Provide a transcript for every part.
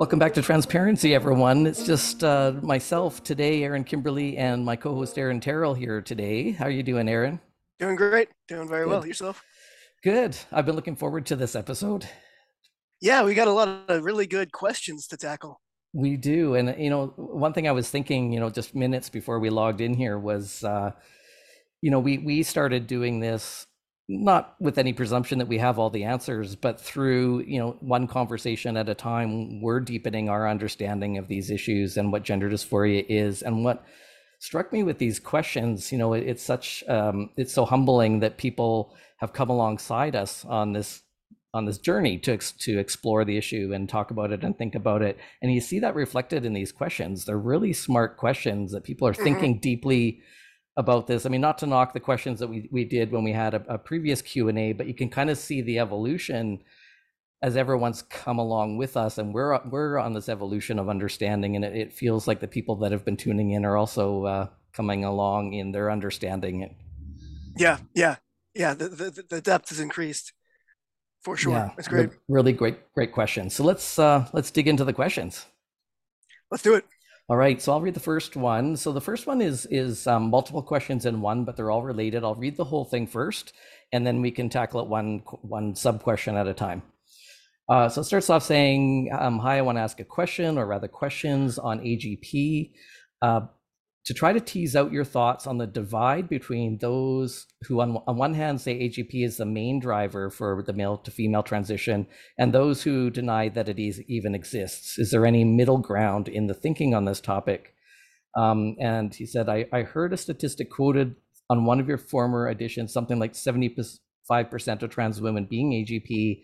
Welcome back to Transparency, everyone. It's just uh, myself today, Aaron Kimberly, and my co-host Aaron Terrell here today. How are you doing, Aaron? Doing great. Doing very Good. well. Yourself? Good. I've been looking forward to this episode. Yeah, we got a lot of really good questions to tackle. We do. And, you know, one thing I was thinking, you know, just minutes before we logged in here was, uh, you know, we, we started doing this not with any presumption that we have all the answers, but through, you know, one conversation at a time, we're deepening our understanding of these issues and what gender dysphoria is. And what struck me with these questions, you know, it, it's such, um, it's so humbling that people have come alongside us on this on this journey to to explore the issue and talk about it and think about it. And you see that reflected in these questions. They're really smart questions that people are mm-hmm. thinking deeply about this i mean not to knock the questions that we, we did when we had a, a previous q&a but you can kind of see the evolution as everyone's come along with us and we're we're on this evolution of understanding and it, it feels like the people that have been tuning in are also uh, coming along in their understanding yeah yeah yeah the, the, the depth has increased for sure. Yeah, it's great. Really great, great question. So let's uh, let's dig into the questions. Let's do it. All right, so I'll read the first one. So the first one is is um, multiple questions in one, but they're all related. I'll read the whole thing first, and then we can tackle it one one sub question at a time. Uh, so it starts off saying, um, "Hi, I want to ask a question, or rather, questions on AGP." Uh, to try to tease out your thoughts on the divide between those who, on, on one hand, say AGP is the main driver for the male to female transition, and those who deny that it is, even exists. Is there any middle ground in the thinking on this topic? Um, and he said, I, I heard a statistic quoted on one of your former editions, something like 75% of trans women being AGP.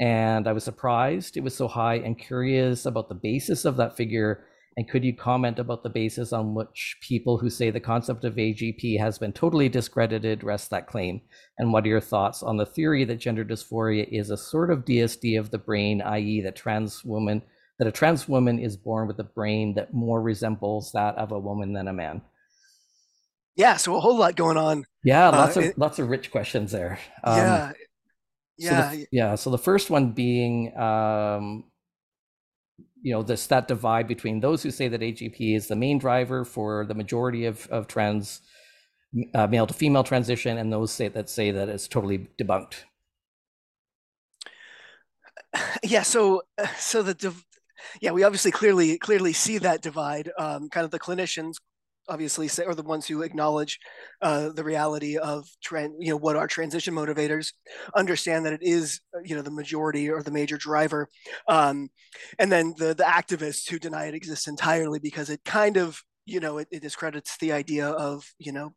And I was surprised it was so high and curious about the basis of that figure and could you comment about the basis on which people who say the concept of AGP has been totally discredited rest that claim? And what are your thoughts on the theory that gender dysphoria is a sort of DSD of the brain, i.e., that trans woman that a trans woman is born with a brain that more resembles that of a woman than a man? Yeah, so a whole lot going on. Yeah, lots uh, of it, lots of rich questions there. Um, yeah, yeah, so the, yeah. So the first one being um, you know this that divide between those who say that AGP is the main driver for the majority of of trans uh, male to female transition, and those say that say that it's totally debunked. Yeah. So so the yeah we obviously clearly clearly see that divide. Um, kind of the clinicians obviously say, or the ones who acknowledge uh, the reality of trend, you know, what are transition motivators, understand that it is, uh, you know, the majority or the major driver, um, and then the the activists who deny it exists entirely because it kind of, you know, it, it discredits the idea of, you know,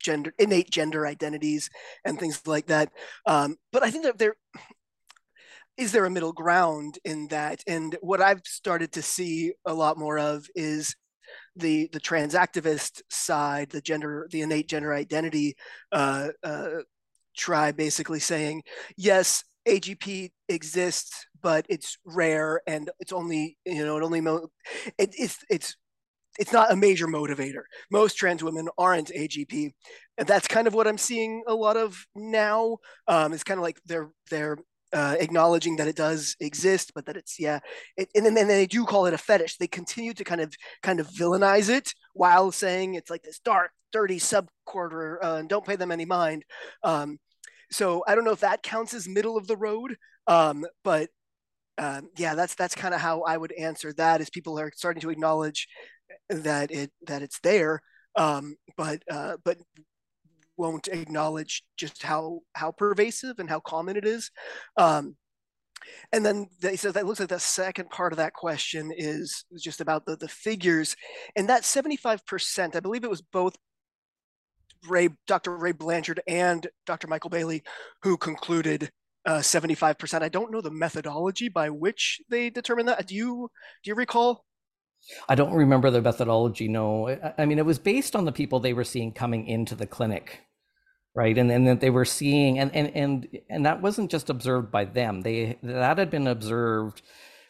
gender innate gender identities and things like that. Um, but I think that there is there a middle ground in that and what i've started to see a lot more of is the the trans activist side, the gender, the innate gender identity uh, uh, tribe, basically saying, yes, AGP exists, but it's rare and it's only you know it only mo- it, it's it's it's not a major motivator. Most trans women aren't AGP, and that's kind of what I'm seeing a lot of now. Um, it's kind of like they're they're uh, acknowledging that it does exist, but that it's yeah, it, and then, they do call it a fetish. They continue to kind of kind of villainize it while saying it's like this dark, dirty subquarter, uh, and don't pay them any mind. Um, so I don't know if that counts as middle of the road, um, but um, yeah, that's that's kind of how I would answer that. Is people are starting to acknowledge that it that it's there, um, but uh, but won't acknowledge just how how pervasive and how common it is. Um, and then he says that looks like the second part of that question is just about the, the figures. And that 75%, I believe it was both Ray, Dr. Ray Blanchard and Dr. Michael Bailey who concluded uh, 75%. I don't know the methodology by which they determined that. Do you do you recall? I don't remember the methodology. No, I, mean it was based on the people they were seeing coming into the clinic, right? And and that they were seeing, and and and and that wasn't just observed by them. They that had been observed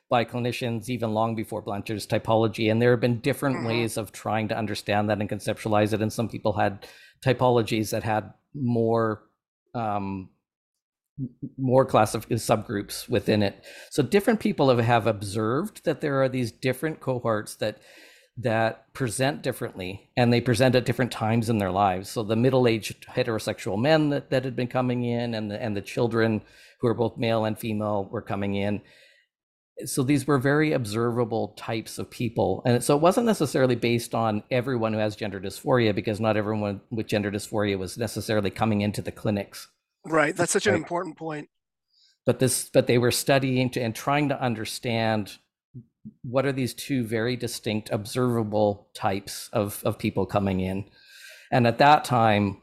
by clinicians even long before Blanchard's typology, and there have been different Mhm. ways of trying to understand that and conceptualize it. And some people had typologies that had more um, more classic uh, subgroups within it. So different people have, have observed that there are these different cohorts that that present differently and they present at different times in their lives. So the middle-aged heterosexual men that, that had been coming in and the, and the children who are both male and female were coming in. So these were very observable types of people. And so it wasn't necessarily based on everyone who has gender dysphoria because not everyone with gender dysphoria was necessarily coming into the clinics Right. That's such an Right. important point. but this but they were studying to, and trying to understand what are these two very distinct observable types of of people coming in and at that time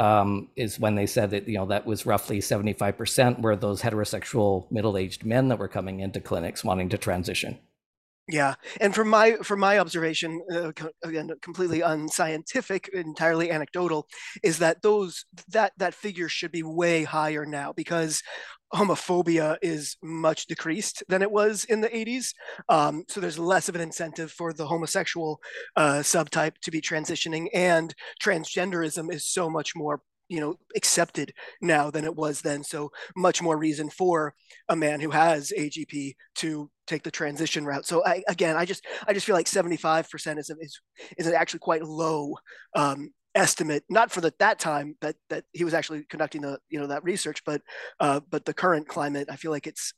um, is when they said that you know that was roughly 75% were those heterosexual middle-aged men that were coming into clinics wanting to transition Yeah, and from my from my observation, uh, co- again, completely unscientific, entirely anecdotal, is that those that that figure should be way higher now because homophobia is much decreased than it was in the 80s. Um, so there's less of an incentive for the homosexual uh, subtype to be transitioning, and transgenderism is so much more you know accepted now than it was then. So much more reason for a man who has AGP to take the transition route. So I, again, I just I just feel like 75% is is is actually quite low um, estimate, not for the, that time that that he was actually conducting the you know that research, but uh, but the current climate, I feel like it's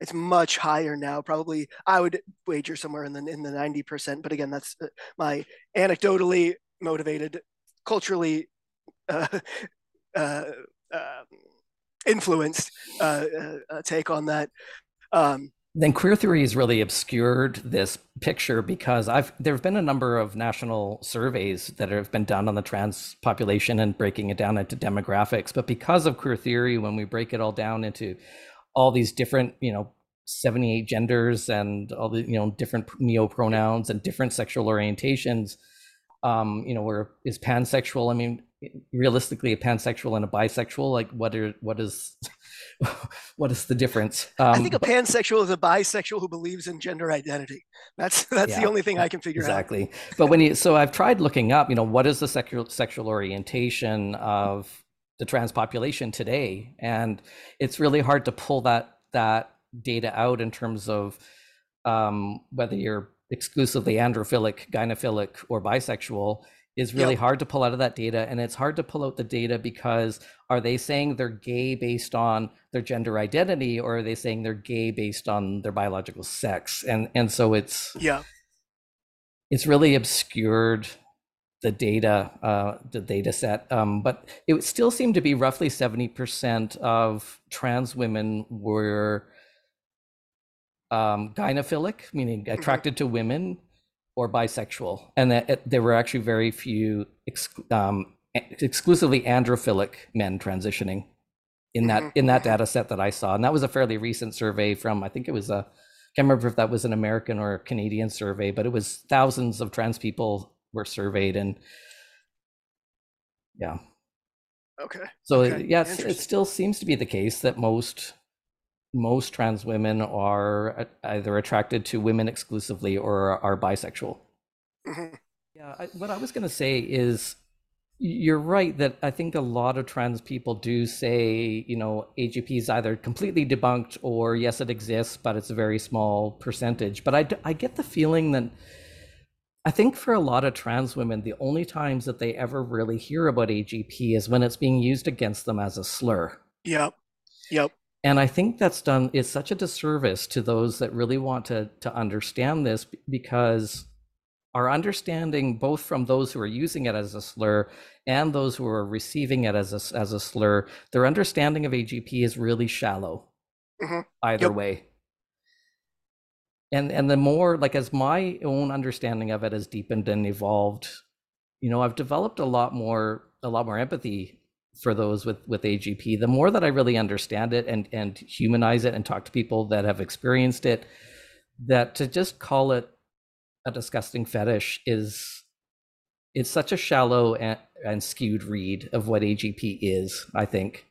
it's much higher now. Probably I would wager somewhere in the in the 90%. But again, that's uh, my anecdotally motivated, culturally. Uh, influenced uh, uh, take on that. Um, then queer theory has really obscured this picture because I've there have been a number of national surveys that have been done on the trans population and breaking it down into demographics. But because of queer theory, when we break it all down into all these different, you know, 78 genders and all the, you know, different neo pronouns and different sexual orientations, um, you know, where is pansexual? I mean, realistically, a pansexual and a bisexual, like what are what is what is the difference? Um, I think a pansexual is a bisexual who believes in gender identity. That's that's Yeah, the only thing I can figure out. exactly but when you so i've tried looking up you know what is the sexual sexual orientation of the trans population today and it's really hard to pull that that data out in terms of um, whether you're exclusively androphilic gynophilic or bisexual is really Yep. hard to pull out of that data and it's hard to pull out the data because are they saying they're gay based on their gender identity or are they saying they're gay based on their biological sex and and so it's Yeah, it's really obscured the data, uh, the data set. Um, but it still seemed to be roughly 70% of trans women were um, gynophilic, meaning attracted to women, or bisexual. And that it, there were actually very few ex- um, exclusively androphilic men transitioning in that Mhm, in that data set that I saw. And that was a fairly recent survey from I think it was a can't remember if that was an American or Canadian survey, but it was thousands of trans people were surveyed and yeah. okay. So Okay, yes, it still seems to be the case that most most trans women are either attracted to women exclusively or are bisexual. Mhm. Yeah, I, what I was going to say is you're right that I think a lot of trans people do say, you know, AGP is either completely debunked or yes, it exists, but it's a very small percentage. But I, I get the feeling that I think for a lot of trans women, the only times that they ever really hear about AGP is when it's being used against them as a slur. Yep. Yep. And I think that's done is such a disservice to those that really want to to understand this because our understanding both from those who are using it as a slur and those who are receiving it as a, as a slur, their understanding of AGP is really shallow Mhm. either Yep. way. And and the more like as my own understanding of it has deepened and evolved, you know, I've developed a lot more a lot more empathy for those with with AGP. The more that I really understand it and and humanize it and talk to people that have experienced it, that to just call it a disgusting fetish is it's such a shallow and, and skewed read of what AGP is, I think.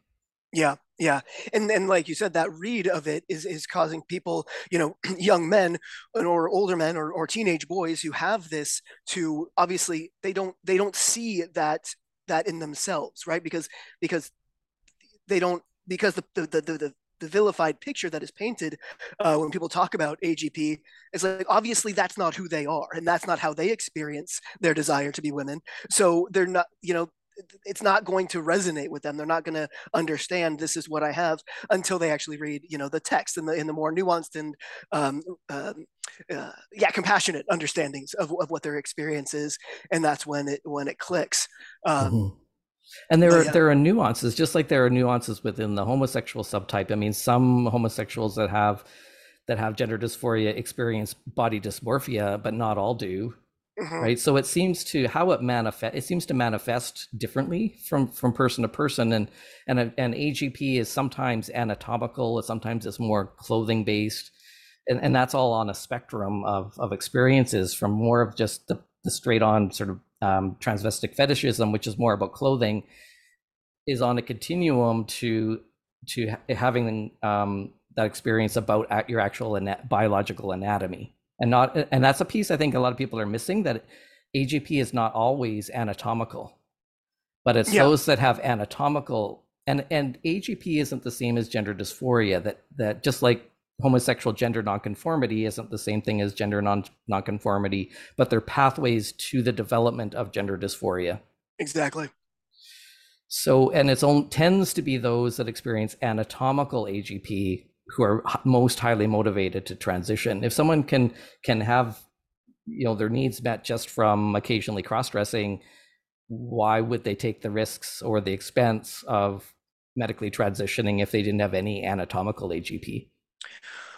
Yeah, yeah, and and like you said, that read of it is is causing people, you know, young men or older men or, or teenage boys who have this to obviously they don't they don't see that that in themselves, right? Because because they don't because the the the, the the vilified picture that is painted uh, when people talk about AGP is like obviously that's not who they are and that's not how they experience their desire to be women. So they're not, you know, it's not going to resonate with them. They're not going to understand this is what I have until they actually read, you know, the text and the in the more nuanced and um, um, uh, yeah, compassionate understandings of, of what their experience is, and that's when it when it clicks. Um, mm-hmm. And there are yeah. there are nuances, just like there are nuances within the homosexual subtype. I mean, some homosexuals that have that have gender dysphoria experience body dysmorphia, but not all do. Mm-hmm. Right. So it seems to how it manifest. It seems to manifest differently from from person to person, and and and AGP is sometimes anatomical, sometimes it's more clothing based, and and that's all on a spectrum of of experiences from more of just the the straight on sort of um, transvestic fetishism, which is more about clothing, is on a continuum to to having um, that experience about your actual ana- biological anatomy, and not and that's a piece I think a lot of people are missing that AGP is not always anatomical, but it's yeah. those that have anatomical and and AGP isn't the same as gender dysphoria. That that just like homosexual gender nonconformity isn't the same thing as gender non nonconformity, but they're pathways to the development of gender dysphoria. Exactly. So, and it tends to be those that experience anatomical AGP who are most highly motivated to transition. If someone can can have, you know, their needs met just from occasionally cross dressing, why would they take the risks or the expense of medically transitioning if they didn't have any anatomical AGP?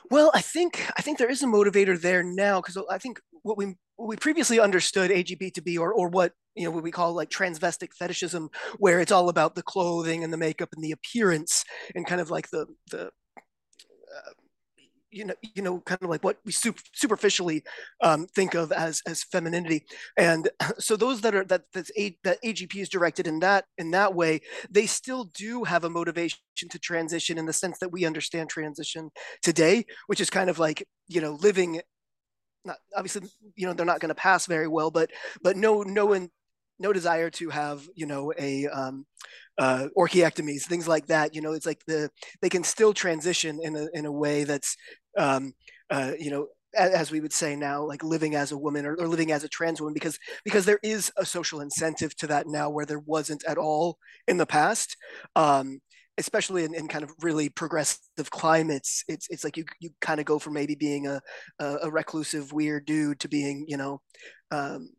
Well, I think I think there is a motivator there now because I think what we what we previously understood AGP to be, or or what you know what we call like transvestic fetishism, where it's all about the clothing and the makeup and the appearance and kind of like the the you know, you know, kind of like what we superficially um, think of as as femininity. And so those that are that that's a, that AGP is directed in that in that way, they still do have a motivation to transition in the sense that we understand transition today, which is kind of like you know living. Not, obviously, you know they're not going to pass very well, but but no no in, no desire to have you know a um, uh, orchiectomies, things like that. You know, it's like the they can still transition in a in a way that's um, uh, you know as we would say now, like living as a woman or, or, living as a trans woman, because because there is a social incentive to that now where there wasn't at all in the past. Um, especially in, in kind of really progressive climates, it's it's like you you kind of go from maybe being a, a, a reclusive weird dude to being you know um,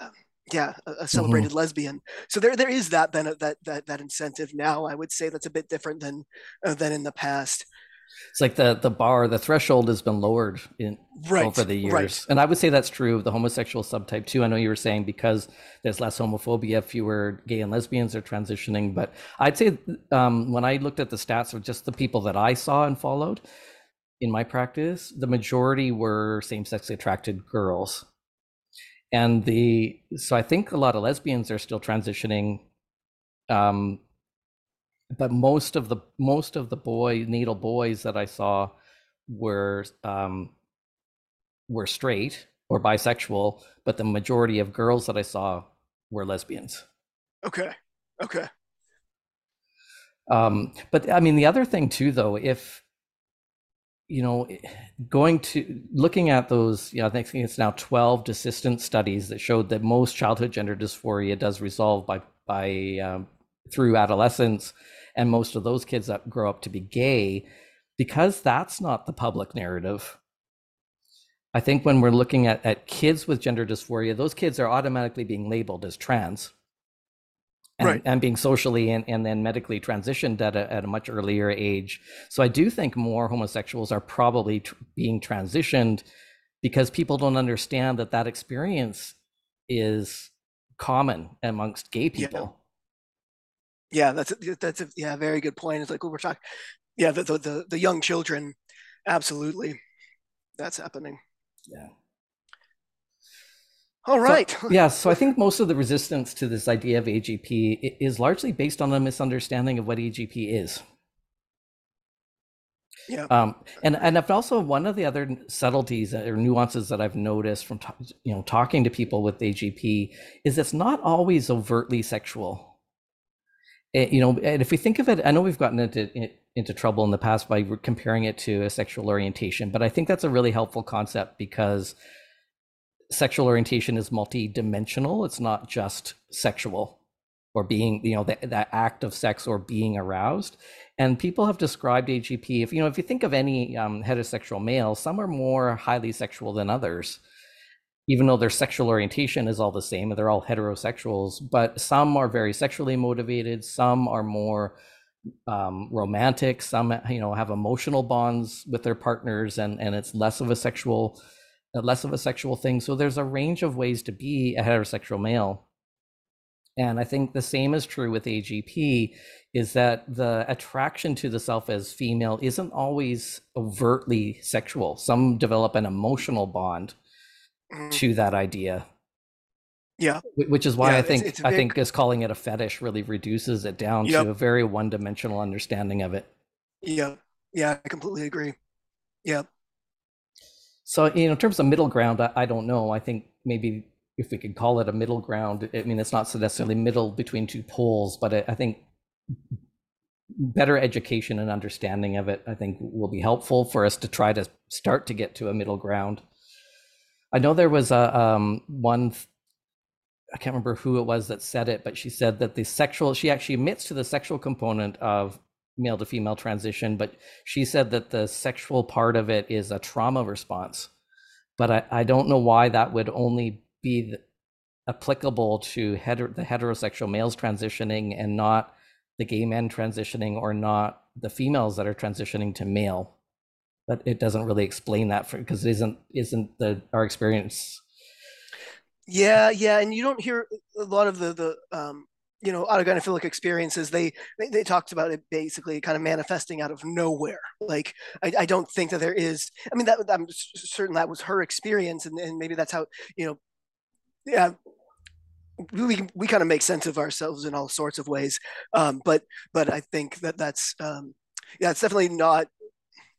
uh, yeah a, a celebrated mm-hmm. lesbian so there there is that then that that that incentive now i would say that's a bit different than uh, than in the past it's like the the bar the threshold has been lowered in right, over the years. right. and i would say that's true of the homosexual subtype too. I know you were saying because there's less homophobia fewer gay and lesbians are transitioning. But i'd say um, when i looked at the stats of just the people that i saw and followed in my practice the majority were same-sex attracted girls. And the so I think a lot of lesbians are still transitioning, um, but most of the most of the boy needle boys that I saw were um, were straight or bisexual, but the majority of girls that I saw were lesbians. Okay. Okay. Um, but I mean, the other thing too, though, if you know, going to looking at those, you know, I think it's now 12 desistance studies that showed that most childhood gender dysphoria does resolve by by um, through adolescence, and most of those kids that grow up to be gay, because that's not the public narrative. I think when we're looking at, at kids with gender dysphoria, those kids are automatically being labeled as trans and, right. and being socially and, and then medically transitioned at a, at a much earlier age. So I do think more homosexuals are probably tr- being transitioned because people don't understand that that experience is common amongst gay people. Yeah, that's a, that's a yeah very good point. It's like we're talking, yeah, the, the the the young children, absolutely, that's happening. Yeah. All right. So, yeah, so I think most of the resistance to this idea of AGP is largely based on a misunderstanding of what AGP is. Yeah. Um, and and I've also one of the other subtleties or nuances that I've noticed from you know talking to people with AGP is it's not always overtly sexual. It, eh, you know, and if we think of it, I know we've gotten into into trouble in the past by comparing it to a sexual orientation, but I think that's a really helpful concept because sexual orientation is multi-dimensional. It's not just sexual or being, you know, that, that act of sex or being aroused. And people have described AGP. If you know, if you think of any um, heterosexual male, some are more highly sexual than others, even though their sexual orientation is all the same. and They're all heterosexuals, but some are very sexually motivated. Some are more um, romantic. Some, you know, have emotional bonds with their partners, and and it's less of a sexual, less of a sexual thing. So there's a range of ways to be a heterosexual male. And I think the same is true with AGP is that the attraction to the self as female isn't always overtly sexual. Some develop an emotional bond mm. to that idea. Yeah. Which is why yeah, I think it's, it's big... I think just calling it a fetish really reduces it down yep. to a very one-dimensional understanding of it. Yeah. Yeah, I completely agree. Yeah. So, you know, in terms of middle ground, I, I don't know. I think maybe if we could call it a middle ground, I mean, it's not so necessarily middle between two poles, but I, I think better education and understanding of it, I think, will be helpful for us to try to start to get to a middle ground. I know there was a um, one, I can't remember who it was that said it, but she said that the sexual, she actually admits to the sexual component of male to female transition, but she said that the sexual part of it is a trauma response. But I, I don't know why that would only be the, applicable to heter- the heterosexual males transitioning and not the gay men transitioning or not the females that are transitioning to male but it doesn't really explain that for because is isn't isn't the our experience yeah yeah and you don't hear a lot of the the um you know autogynephilic experiences. They, they, they talked about it basically kind of manifesting out of nowhere. Like i, I don't think that there is i mean that i'm certain that was her experience and, and maybe that's how you know yeah we we kind of make sense of ourselves in all sorts of ways. Um, but but i think that that's um, yeah it's definitely not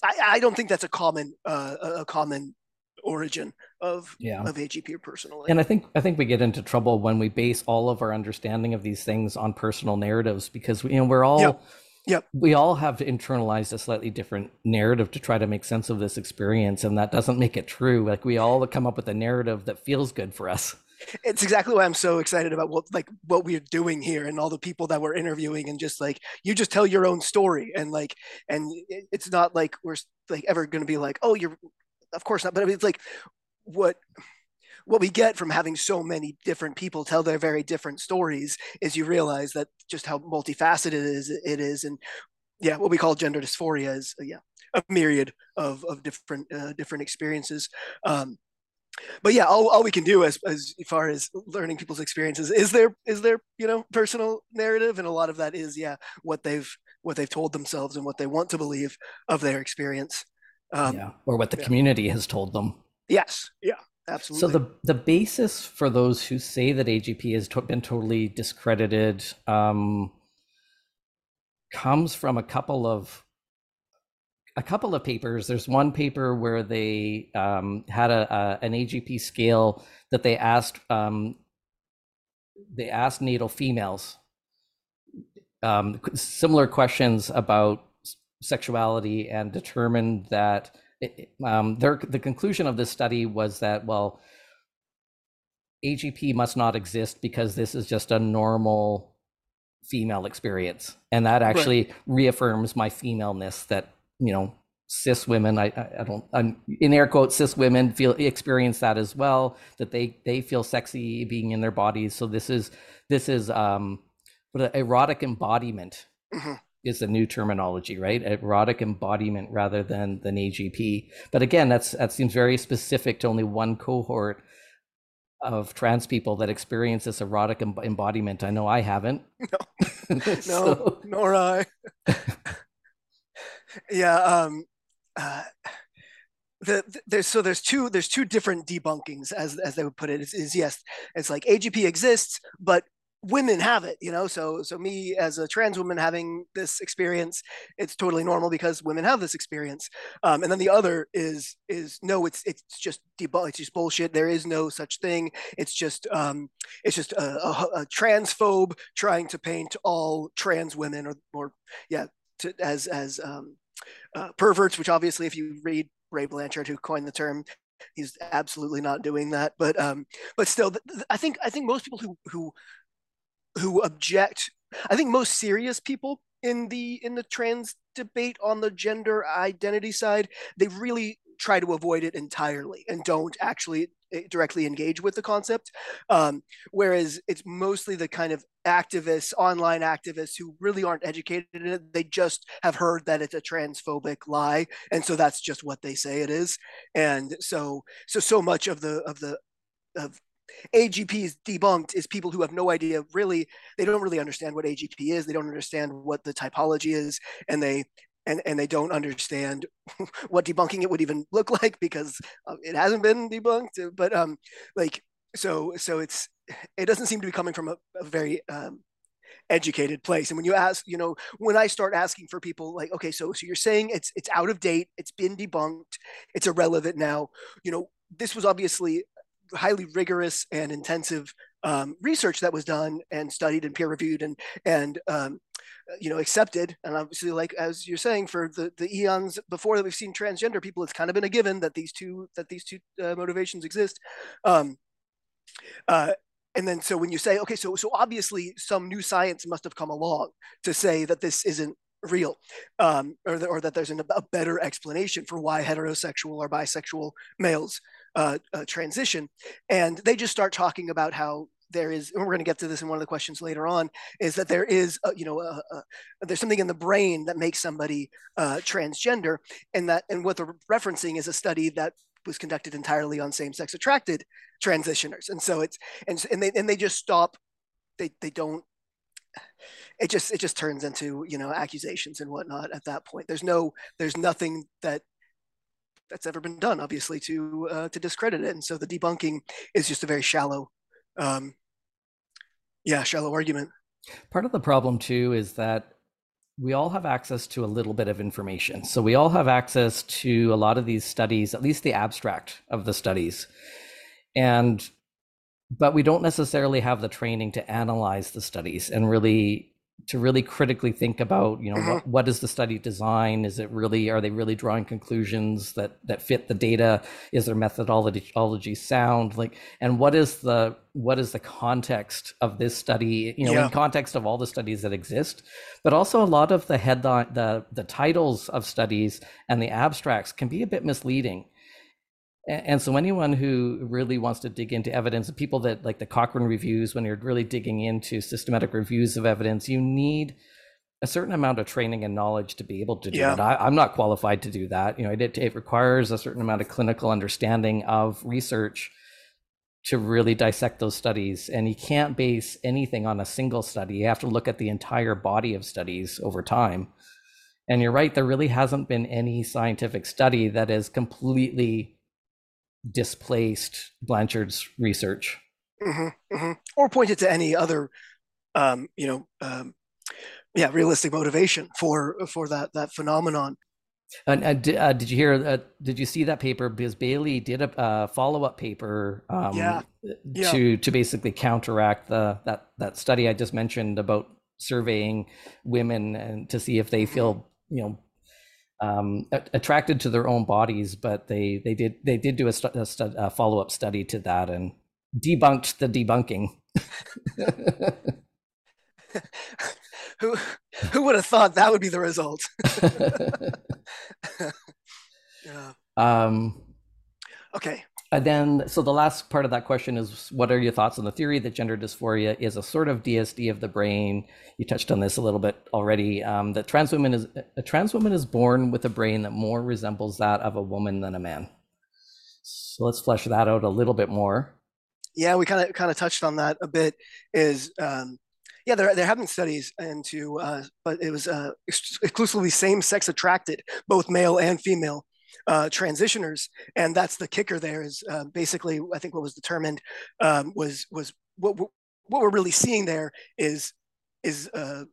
i, I don't think that's a common uh, a common origin of yeah. of agp personally and i think i think we get into trouble when we base all of our understanding of these things on personal narratives because you know we're all yep. Yep. We all have internalized a slightly different narrative to try to make sense of this experience, and that doesn't make it true. Like we all come up with a narrative that feels good for us it's exactly why I'm so excited about what like what we're doing here and all the people that we're interviewing and just like you just tell your own story and like and it's not like we're like ever going to be like oh you're of course not but I mean, it's like what what we get from having so many different people tell their very different stories is you realize that just how multifaceted it is it is and yeah what we call gender dysphoria is yeah a myriad of of different uh, different experiences um but yeah, all, all we can do as as far as learning people's experiences is their is their you know personal narrative, and a lot of that is yeah what they've what they've told themselves and what they want to believe of their experience. Um, yeah, or what the yeah. community has told them. Yes, yeah, absolutely. So the the basis for those who say that AGP has to- been totally discredited um, comes from a couple of a couple of papers. There's one paper where they um, had a, a, an AGP scale that they asked um, they asked natal females um, similar questions about sexuality and determined that it, um, their the conclusion of this study was that well AGP must not exist because this is just a normal female experience and that actually right. reaffirms my femaleness that you know cis women I, I don't i'm in air quotes cis women feel experience that as well that they they feel sexy being in their bodies. So this is this is um what erotic embodiment mm-hmm. is a new terminology right? Erotic embodiment rather than than agp but again that's that seems very specific to only one cohort of trans people that experience this erotic embodiment. I know i haven't. No. No nor i yeah um uh, the, the, there's so there's two there's two different debunkings as as they would put it is, is yes it's like agp exists but women have it you know? So so me as a trans woman having this experience it's totally normal because women have this experience. Um, and then the other is is no it's it's just debug it's just bullshit. There is no such thing. It's just um it's just a, a, a transphobe trying to paint all trans women or or yeah to, as as um uh, perverts which obviously if you read ray blanchard who coined the term he's absolutely not doing that but um but still i think i think most people who who who object. I think most serious people in the in the trans debate on the gender identity side, they really try to avoid it entirely and don't actually eh, directly engage with the concept. Um, whereas it's mostly the kind of activists, online activists who really aren't educated in it. They just have heard that it's a transphobic lie, and so that's just what they say it is. And so, so so much of the of the of AGP is debunked is people who have no idea really they don't really understand what AGP is they don't understand what the typology is and they and and they don't understand what debunking it would even look like because uh, it hasn't been debunked but um like so so it's it doesn't seem to be coming from a, a very um, educated place. And when you ask you know when i start asking for people like okay so so you're saying it's it's out of date it's been debunked it's irrelevant now you know this was obviously highly rigorous and intensive um, research that was done and studied and peer reviewed and and um, you know accepted. And obviously like as you're saying for the the eons before that we've seen transgender people it's kind of been a given that these two that these two uh, motivations exist. Um, uh, and then so when you say okay so so obviously some new science must have come along to say that this isn't real um, or, the, or that there's an, a better explanation for why heterosexual or bisexual males uh, uh, transition. And they just start talking about how there is, and we're going to get to this in one of the questions later on, is that there is, a, you know, a, a, there's something in the brain that makes somebody uh, transgender, and that, and what they're referencing is a study that was conducted entirely on same-sex attracted transitioners, and so it's, and and they and they just stop, they they don't it just it just turns into you know accusations and whatnot at that point there's no there's nothing that that's ever been done, obviously, to uh, to discredit it. And so the debunking is just a very shallow, um, yeah, shallow argument. Part of the problem too is that we all have access to a little bit of information. So we all have access to a lot of these studies, at least the abstract of the studies, and but we don't necessarily have the training to analyze the studies and really to really critically think about you know what, uh-huh. what is the study design? Is it really are they really drawing conclusions that that fit the data? Is their methodology sound? Like and what is the what is the context of this study? You know yeah. in context of all the studies that exist but also a lot of the headline the the titles of studies and the abstracts can be a bit misleading and so anyone who really wants to dig into evidence, people that like the Cochrane reviews, when you're really digging into systematic reviews of evidence, you need a certain amount of training and knowledge to be able to do yeah. that. I, am not qualified to do that. You know, it, it requires a certain amount of clinical understanding of research to really dissect those studies. And you can't base anything on a single study. You have to look at the entire body of studies over time. And you're right, there really hasn't been any scientific study that is completely displaced Blanchard's research. Mm-hmm, mm-hmm. Or pointed to any other, um, you know, um, yeah, realistic motivation for for that that phenomenon. And did, uh, did you hear? Uh, did you see that paper? Because Bailey did a uh, follow up paper, um, yeah. yeah. to to basically counteract the that that study I just mentioned about surveying women and to see if they mm-hmm. feel you know um, attracted to their own bodies, but they they did they did do a, stu- a, stu- a follow up study to that and debunked the debunking. who who would have thought that would be the result? yeah. Um, okay. And then, so the last part of that question is what are your thoughts on the theory that gender dysphoria is a sort of DSD of the brain? You touched on this a little bit already. Um, that trans woman is a trans woman is born with a brain that more resembles that of a woman than a man. So let's flesh that out a little bit more. Yeah, we kind of kind of touched on that a bit. Is um, yeah, there there have been studies into, uh, but it was uh, exclusively same sex attracted, both male and female uh, transitioners, and that's the kicker. There is uh, basically, I think what was determined um, was was what what we're really seeing there is is uh,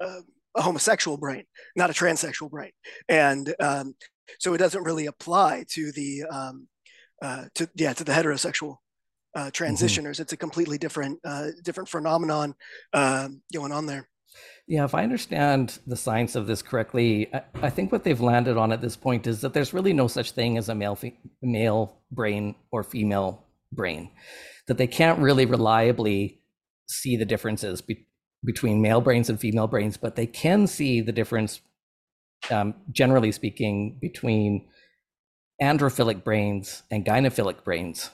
uh, a homosexual brain, not a transsexual brain, and um, so it doesn't really apply to the um, uh, to yeah to the heterosexual uh, mm-hmm. transitioners. Mm-hmm. It's a completely different uh, different phenomenon um, going on there. Yeah, if I understand the science of this correctly, I, I, think what they've landed on at this point is that there's really no such thing as a male fe- male brain or female brain. That they can't really reliably see the differences be- between male brains and female brains, but they can see the difference, um, generally speaking, between androphilic brains and gynophilic brains.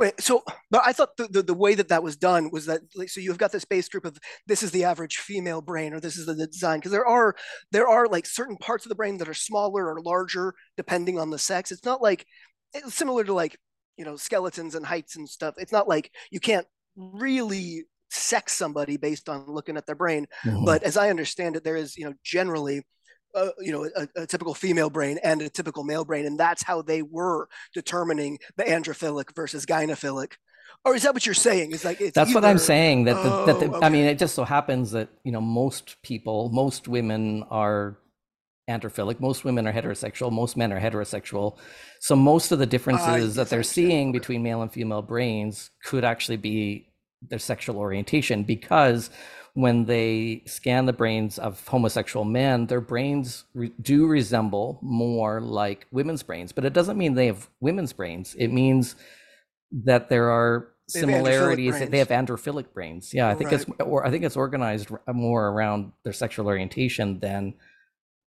Wait, so, but I thought the, the, the, way that that was done was that, like, so you've got this base group of this is the average female brain, or this is the, the design, because there are there are like certain parts of the brain that are smaller or larger depending on the sex. It's not like it's similar to like you know skeletons and heights and stuff. It's not like you can't really sex somebody based on looking at their brain. Mm-hmm. But as I understand it, there is you know generally uh, you know a, a, typical female brain and a typical male brain and that's how they were determining the androphilic versus gynophilic. Or is that what you're saying? Is like that's either... what i'm saying that the, oh, that the, okay. i mean it just so happens that you know most people most women are androphilic most women are heterosexual most men are heterosexual. So most of the differences uh, that they're seeing between male and female brains could actually be their sexual orientation because when they scan the brains of homosexual men, their brains re- do resemble more like women's brains. But it doesn't mean they have women's brains. It means that there are similarities. They have androphilic brains. Yeah, I think right. it's or I think it's organized more around their sexual orientation than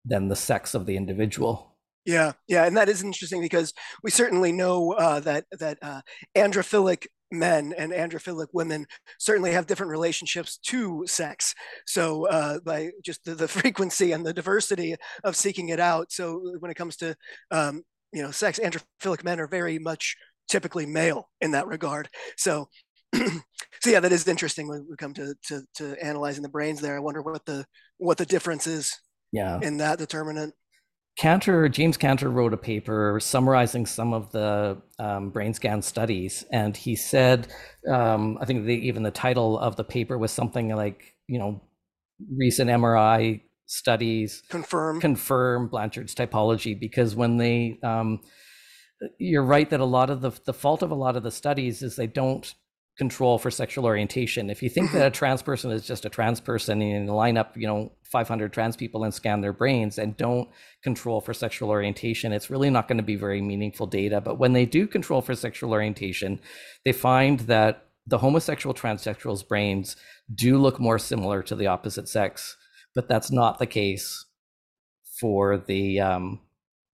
than the sex of the individual. Yeah, yeah, and that is interesting because we certainly know uh, that that uh, androphilic men and androphilic women certainly have different relationships to sex. So uh, by just the, the, frequency and the diversity of seeking it out. So when it comes to um, you know sex, androphilic men are very much typically male in that regard. So so yeah, that is interesting when we come to, to to analyzing the brains there. I wonder what the what the difference is. Yeah. In that determinant. Cantor, James Cantor wrote a paper summarizing some of the um, brain scan studies, and he said, um, I think the, even the title of the paper was something like, you know, recent MRI studies confirm. confirm Blanchard's typology because when they, um, you're right that a lot of the the fault of a lot of the studies is they don't control for sexual orientation. If you think that a trans person is just a trans person and you line up, you know, 500 trans people and scan their brains and don't control for sexual orientation, it's really not going to be very meaningful data. But when they do control for sexual orientation, they find that the homosexual transsexuals' brains do look more similar to the opposite sex, but that's not the case for the um,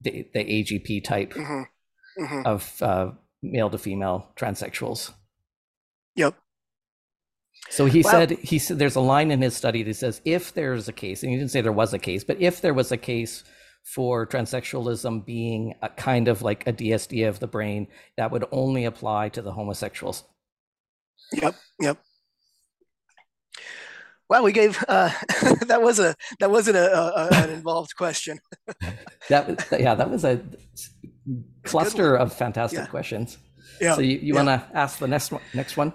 the, the AGP type mm-hmm. Mm-hmm. of uh, male to female transsexuals. Yep. So he said he said there's a line in his study that says if there's a case, and he didn't say there was a case, but if there was a case for transsexualism being a kind of like a DSD of the brain, that would only apply to the homosexuals. Yep. Yep. Well, we gave uh, that was a that wasn't a, a an involved question. that yeah, that was a cluster of fantastic yeah. questions. Yeah. So you, you yeah. want to ask the next one? Next one.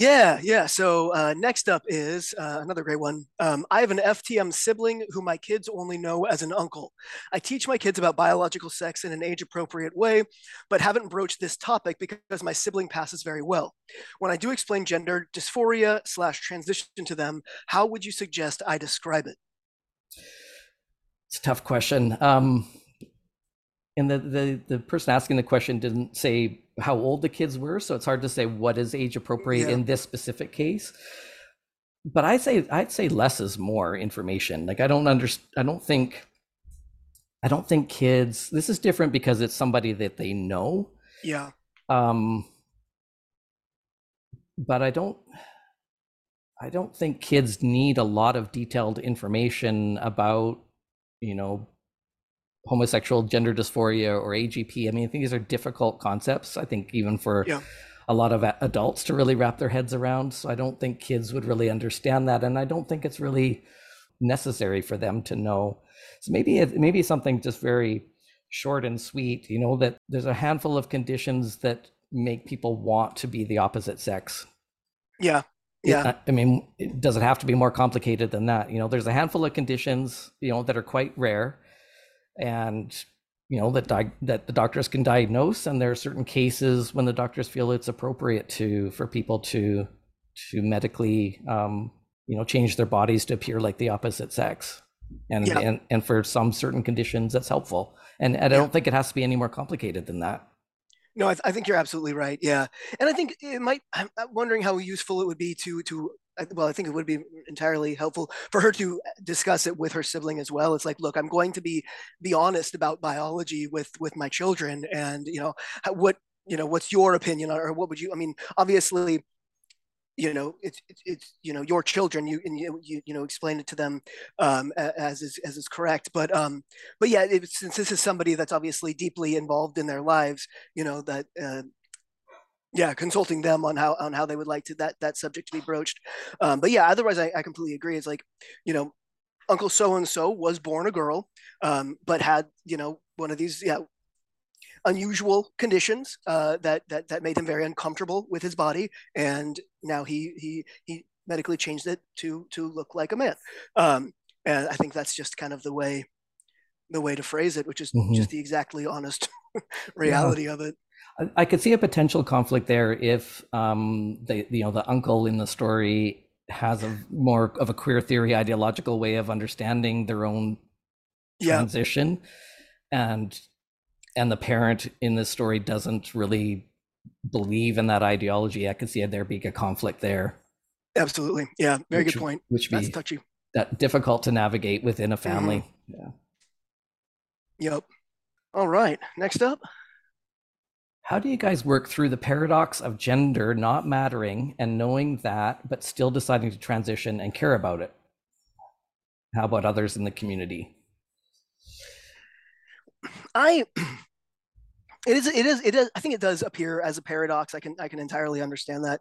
Yeah, yeah. So uh, next up is uh, another great one. Um, I have an FTM sibling who my kids only know as an uncle. I teach my kids about biological sex in an age appropriate way, but haven't broached this topic because my sibling passes very well. When I do explain gender dysphoria slash transition to them, how would you suggest I describe it? It's a tough question. Um, and the, the the person asking the question didn't say how old the kids were, so it's hard to say what is age appropriate yeah. in this specific case. But I say I'd say less is more information. Like I don't understand. I don't think. I don't think kids. This is different because it's somebody that they know. Yeah. Um. But I don't. I don't think kids need a lot of detailed information about, you know, homosexual gender dysphoria or AGP. I mean, I think these are difficult concepts. I think even for yeah. a lot of adults to really wrap their heads around. So I don't think kids would really understand that, and I don't think it's really necessary for them to know. So maybe it, maybe something just very short and sweet. You know that there's a handful of conditions that make people want to be the opposite sex. Yeah. Yeah. It, I mean, does it have to be more complicated than that? You know, there's a handful of conditions, you know, that are quite rare and you know that di- that the doctors can diagnose and there are certain cases when the doctors feel it's appropriate to for people to to medically um, you know change their bodies to appear like the opposite sex and Yeah. and, and for some certain conditions that's helpful and, and i don't think it has to be any more complicated than that No, I, th- I think you're absolutely right. Yeah, and I think it might. I'm wondering how useful it would be to to. Well, I think it would be entirely helpful for her to discuss it with her sibling as well. It's like, look, I'm going to be be honest about biology with with my children, and you know, what you know, what's your opinion, or what would you? I mean, obviously, you know, it's it's, it's you know your children. You and you you, you know explain it to them um, as is as is correct. But um, but yeah, it, since this is somebody that's obviously deeply involved in their lives, you know that. Uh, yeah, consulting them on how on how they would like to that that subject to be broached. Um, but yeah, otherwise, I, I completely agree. It's like, you know, Uncle so and so was born a girl, um, but had you know one of these yeah unusual conditions uh, that that that made him very uncomfortable with his body, and now he he he medically changed it to to look like a man. Um, and I think that's just kind of the way the way to phrase it, which is Mhm. just the exactly honest reality of it. I- could see a potential conflict there if um, the you know the uncle in the story has a more of a queer theory ideological way of understanding their own Yeah, transition, and and the parent in this story doesn't really believe in that ideology. I could see there being a conflict there, absolutely. Yeah, very which, good point. which That's be touchy. that difficult to navigate within a family. Yeah. Yep. All right. Next up. How do you guys work through the paradox of gender not mattering and knowing that, but still deciding to transition and care about it? How about others in the community? I it is it is it is I think it does appear as a paradox. I can I can entirely understand that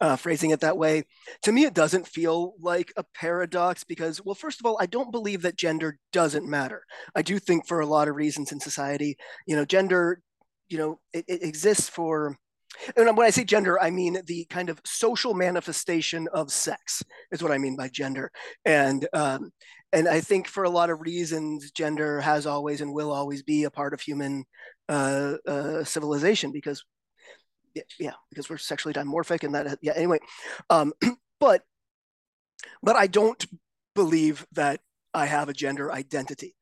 uh, phrasing it that way. To me, it doesn't feel like a paradox because, well, first of all, I don't believe that gender doesn't matter. I do think for a lot of reasons in society, you know, gender, you know, it, it exists for. And when I say gender, I mean the kind of social manifestation of sex is what I mean by gender. And um, and I think for a lot of reasons, gender has always and will always be a part of human uh, uh, civilization because, yeah, because we're sexually dimorphic and that, yeah. Anyway, um, but but I don't believe that I have a gender identity.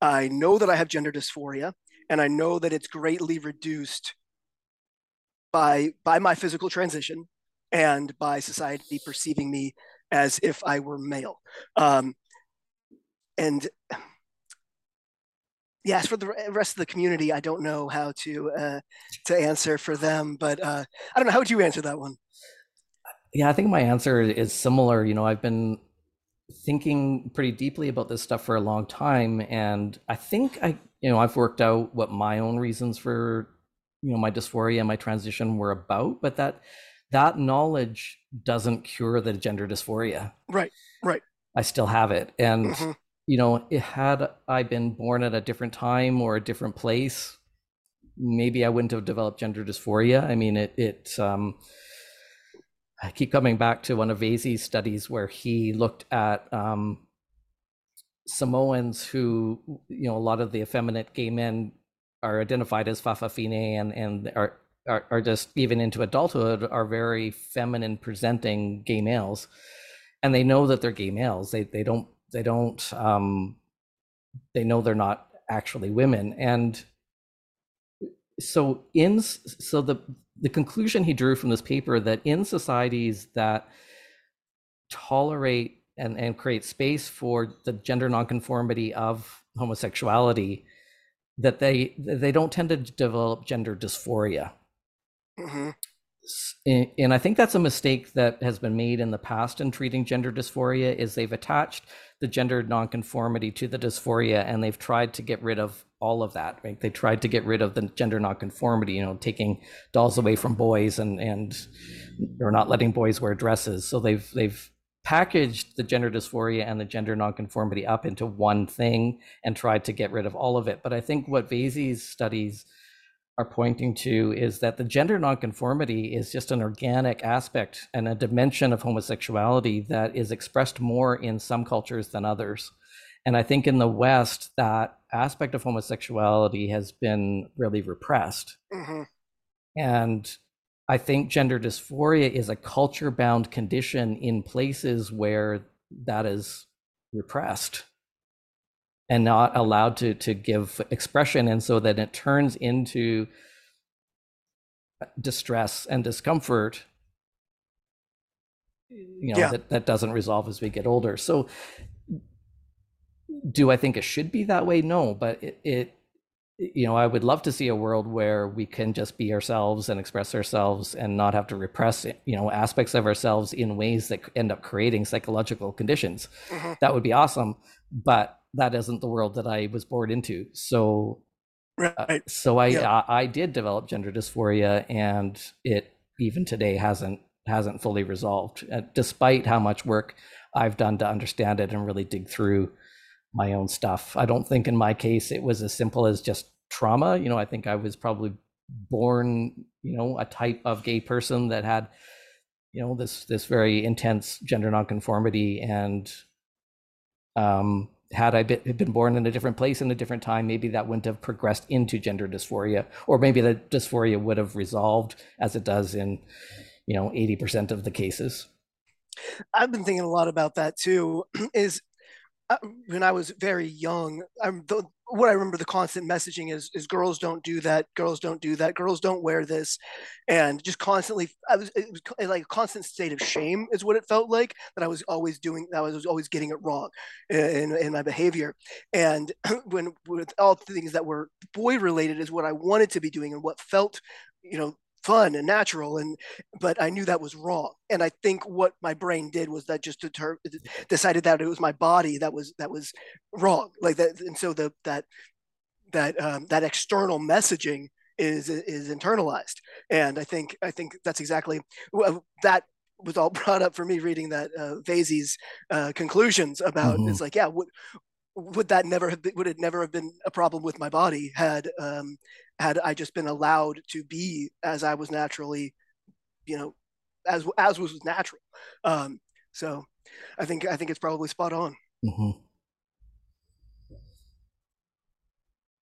I know that I have gender dysphoria, and I know that it's greatly reduced by by my physical transition and by society perceiving me as if I were male. Um, and yes, for the rest of the community, I don't know how to uh, to answer for them, but uh, I don't know. How would you answer that one? Yeah, I think my answer is similar. You know, I've been thinking pretty deeply about this stuff for a long time, and I think I, you know, I've worked out what my own reasons for, you know, my dysphoria and my transition were about, but that that knowledge doesn't cure the gender dysphoria. Right, right. I still have it, and Mhm. you know, it, had I been born at a different time or a different place, maybe I wouldn't have developed gender dysphoria. I mean, it it um, I keep coming back to one of Vasey's studies where he looked at um, Samoans who, you know, a lot of the effeminate gay men are identified as fa'afafine and and are, are are just even into adulthood are very feminine presenting gay males, and they know that they're gay males. They they don't they don't um, they know they're not actually women and so in so the the conclusion he drew from this paper that in societies that tolerate and, and create space for the gender nonconformity of homosexuality that they they don't tend to develop gender dysphoria. Hmm and and i think that's a mistake that has been made in the past in treating gender dysphoria is they've attached the gender nonconformity to the dysphoria and they've tried to get rid of all of that right? They tried to get rid of the gender nonconformity you know taking dolls away from boys and and or not letting boys wear dresses. So they've they've packaged the gender dysphoria and the gender nonconformity up into one thing and tried to get rid of all of it. But I think what Vasey's studies are pointing to is that the gender nonconformity is just an organic aspect and a dimension of homosexuality that is expressed more in some cultures than others. And I think in the West, that aspect of homosexuality has been really repressed. Mm-hmm. And I think gender dysphoria is a culture bound condition in places where that is repressed and not allowed to, to give expression. And so that it turns into distress and discomfort you know yeah. that, that doesn't resolve as we get older so do I think it should be that way? No, but it, it, you know, I would love to see a world where we can just be ourselves and express ourselves and not have to repress, you know, aspects of ourselves in ways that end up creating psychological conditions. Mm-hmm. That would be awesome, but that isn't the world that I was born into. So, uh, right. Uh, so I, yeah. I I did develop gender dysphoria, and it even today hasn't hasn't fully resolved, uh, despite how much work I've done to understand it and really dig through my own stuff. I don't think in my case it was as simple as just trauma. You know, I think I was probably born, you know, a type of gay person that had, you know, this this very intense gender nonconformity and um had I been born in a different place in a different time, maybe that wouldn't have progressed into gender dysphoria, or maybe the dysphoria would have resolved as it does in, you know, 80% of the cases. I've been thinking a lot about that too. Is uh, when I was very young, I'm the, what I remember the constant messaging is is girls don't do that, girls don't do that, girls don't wear this, and just constantly I was it was like a constant state of shame is what it felt like that I was always doing that I was always getting it wrong in, in my behavior, and when with all things that were boy related is what I wanted to be doing and what felt you know fun and natural and but i knew that was wrong. And i think what my brain did was that just deter- decided that it was my body that was that was wrong. Like that and so the that that um, that external messaging is is internalized. And i think i think that's exactly that was all brought up for me reading that uh, Vasey's uh, conclusions about mm-hmm. it's like yeah would would that never have been, would it never have been a problem with my body had um, had I just been allowed to be as I was naturally, you know, as as was natural. Um, so I think I think it's probably spot on. Mm-hmm.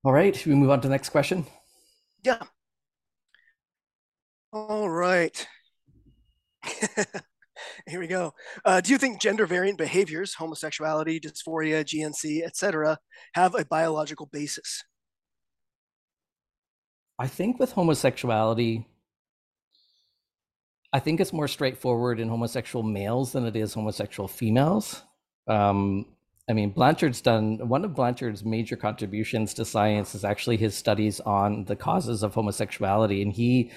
All right, should we move on to the next question? Yeah. All right. Here we go. Uh, do you think gender variant behaviors, homosexuality, dysphoria, GNC, etc., have a biological basis? I think with homosexuality, I think it's more straightforward in homosexual males than it is homosexual females. Um, I mean, Blanchard's done one of Blanchard's major contributions to science is actually his studies on the causes of homosexuality, and he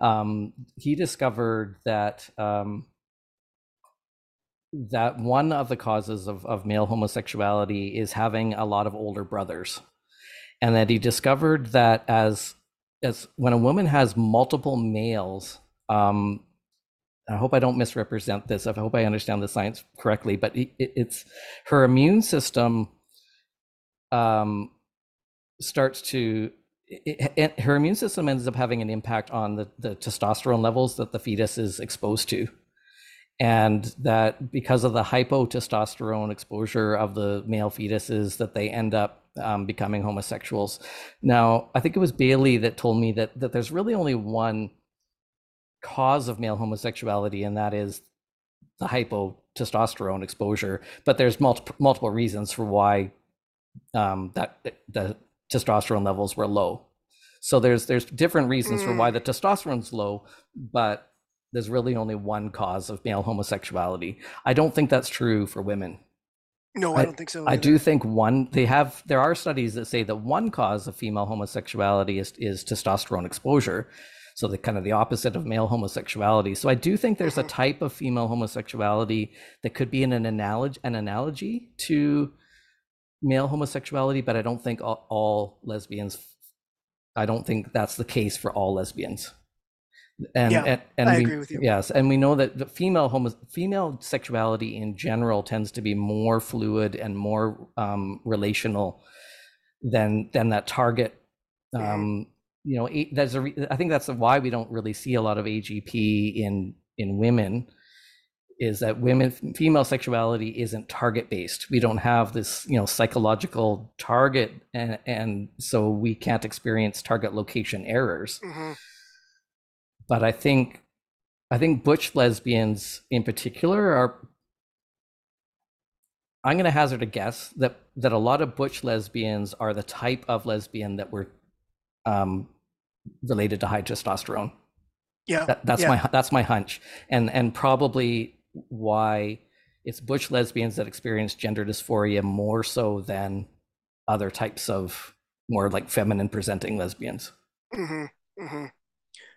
um, he discovered that um, that one of the causes of, of male homosexuality is having a lot of older brothers, and that he discovered that as as when a woman has multiple males, um, I hope I don't misrepresent this. I hope I understand the science correctly, but it, it's her immune system um, starts to it, it, her immune system ends up having an impact on the, the testosterone levels that the fetus is exposed to and that because of the hypotestosterone exposure of the male fetuses that they end up um, becoming homosexuals. Now, I think it was Bailey that told me that that there's really only one cause of male homosexuality, and that is the hypotestosterone exposure. But there's multiple multiple reasons for why um, that the testosterone levels were low. So there's there's different reasons mm. for why mm. the testosterone's low, but there's really only one cause of male homosexuality. I don't think that's true for women. No, I, I don't think so. Either. I do think one they have there are studies that say that one cause of female homosexuality is is testosterone exposure. So the kind of the opposite of male homosexuality. So I do think there's a mm-hmm. type of female homosexuality that could be in an analogy an analogy to male homosexuality, but I don't think all, all lesbians I don't think that's the case for all lesbians. And, Yeah, and, and I we, agree with you. Yes, and we know that the female homo, female sexuality in general tends to be more fluid and more um, relational than than that target. Mhm. Um, you know, there's a. re- I think that's why we don't really see a lot of AGP in in women. Is that women female sexuality isn't target based? We don't have this you know psychological target, and and so we can't experience target location errors hmm but I think I think butch lesbians in particular are I'm going to hazard a guess that that a lot of butch lesbians are the type of lesbian that were um, related to high testosterone. Yeah. That, that's yeah. my that's my hunch, and and probably why it's butch lesbians that experience gender dysphoria more so than other types of more like feminine presenting lesbians. Mm-hmm. hmm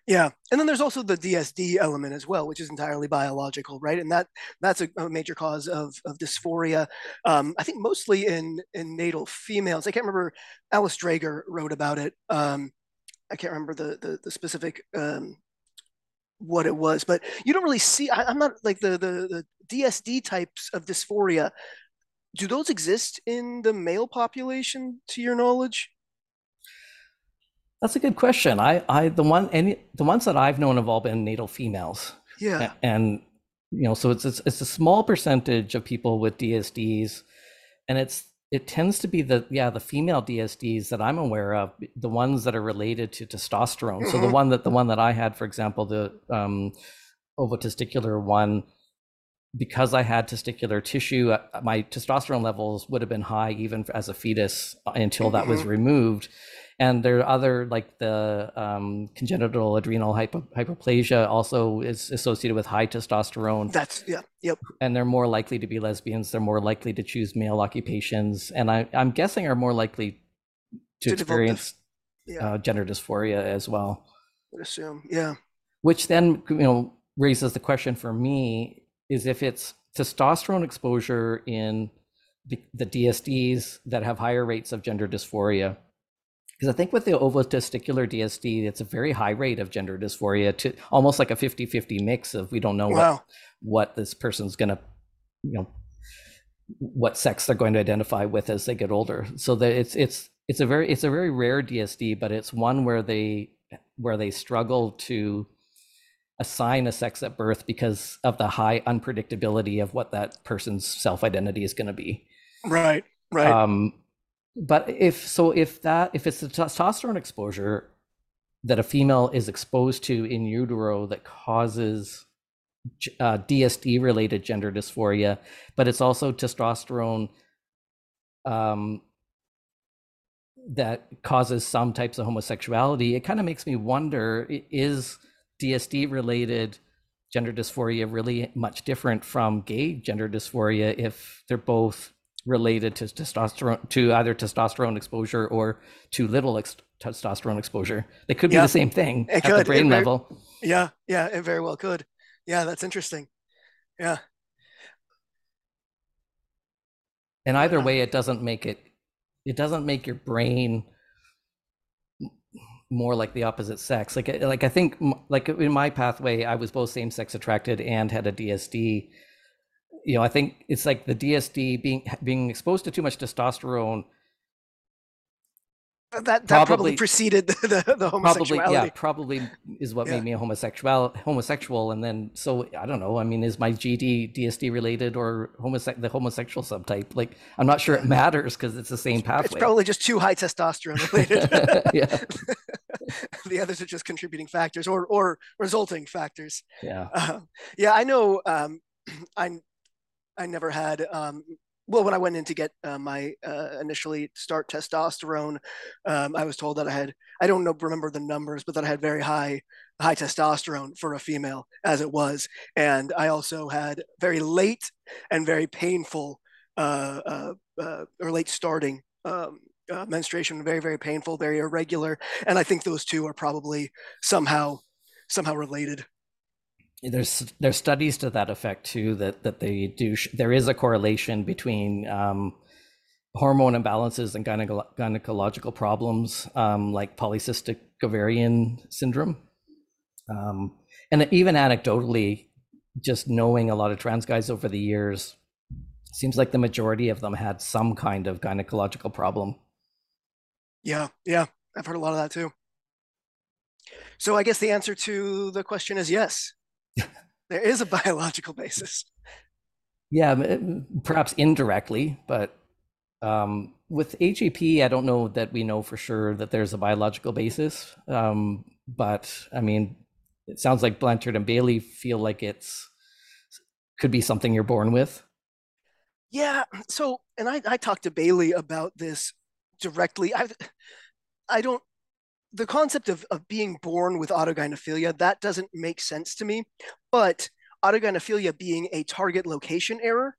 Yeah, and then there's also the DSD element as well, which is entirely biological, right? And that that's a, a major cause of of dysphoria. Um, I think mostly in in natal females. I can't remember. Alice Dreger wrote about it. Um, I can't remember the the, the specific um, what it was, but you don't really see. I, I'm not like the, the the DSD types of dysphoria. Do those exist in the male population, to your knowledge? That's a good question. I, I, the one, any, the ones that I've known have all been natal females, Yeah. And you know, so it's it's, it's a small percentage of people with DSDs, and it's it tends to be the yeah the female DSDs that I'm aware of, the ones that are related to testosterone. So the Mhm. one that the one that I had, for example, the um, ovotesticular one, because I had testicular tissue, uh, my testosterone levels would have been high even as a fetus uh, until that was Mhm. removed. And there are other like the um, congenital adrenal hypo- hyperplasia also is associated with high testosterone, That's yeah. Yep. and they're more likely to be lesbians. They're more likely to choose male occupations, and I, I'm guessing are more likely to, To experience Yeah. uh, gender dysphoria as well would assume. Yeah. which then you know raises the question for me is if it's testosterone exposure in the, the DSDs that have higher rates of gender dysphoria because I think with the ovotesticular DSD it's a very high rate of gender dysphoria to almost like a 50-50 mix of we don't know what what this person's going to you know what sex they're going to identify with as they get older so that it's it's it's a very it's a very rare dsd but it's one where they where they struggle to assign a sex at birth because of the high unpredictability of what that person's self identity is going to be Right. Right. um, but if so, if that if it's the testosterone exposure that a female is exposed to in utero that causes uh, DSD related gender dysphoria, but it's also testosterone um, that causes some types of homosexuality, it kind of makes me wonder: is DSD related gender dysphoria really much different from gay gender dysphoria if they're both related to testosterone to either testosterone exposure or too little ex- testosterone exposure they could be Yeah, the same thing it at could. the It brain very- level yeah. Yeah. It very well could. Yeah. That's interesting. Yeah. and either way it doesn't make it it doesn't make your brain more like the opposite sex like like i think like in my pathway i was both same sex attracted and had a dsd you know i think it's like the dsd being being exposed to too much testosterone That that probably, Probably- preceded the, the, the probably homosexuality. yeah probably is what Yeah. made me a homosexual homosexual and then so i don't know i mean is my gd dsd related or homose- the homosexual subtype like i'm not sure it matters because it's the same It's pathway probably just too high testosterone related. yeah the others are just contributing factors or or resulting factors. yeah Uh, yeah, I know. Um, I I never had. Um, well, when I went in to get uh, my uh, initially start testosterone, um, I was told that I had. I don't know remember the numbers, but that I had very high high testosterone for a female as it was, and I also had very late and very painful uh, uh, uh, or late starting. Um, uh, menstruation very very painful very irregular and i think those two are probably somehow somehow related there's there's studies to that effect too that that they do there is a correlation between um, hormone imbalances and gyneco- gynecological problems um, like polycystic ovarian syndrome Um, and even anecdotally, just knowing a lot of trans guys over the years, seems like the majority of them had some kind of gynecological problem. Yeah, yeah, I've heard a lot of that too. So I guess the answer to the question is yes. There is a biological basis. Yeah, perhaps indirectly, but um, with AGP, I don't know that we know for sure that there's a biological basis. Um, but I mean, it sounds like Blanchard and Bailey feel like it's could be something you're born with. Yeah. So, and I, I talked to Bailey about this directly. I, I don't. The concept of, of being born with autogynephilia that doesn't make sense to me. But autogynephilia being a target location error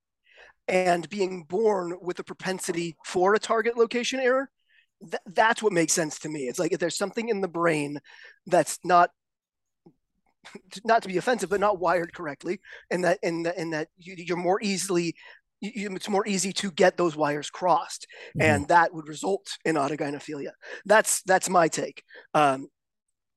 and being born with a propensity for a target location error th- that's what makes sense to me it's like if there's something in the brain that's not not to be offensive but not wired correctly and that in that in that you, you're more easily you, it's more easy to get those wires crossed mm-hmm. and that would result in autogynephilia that's that's my take um,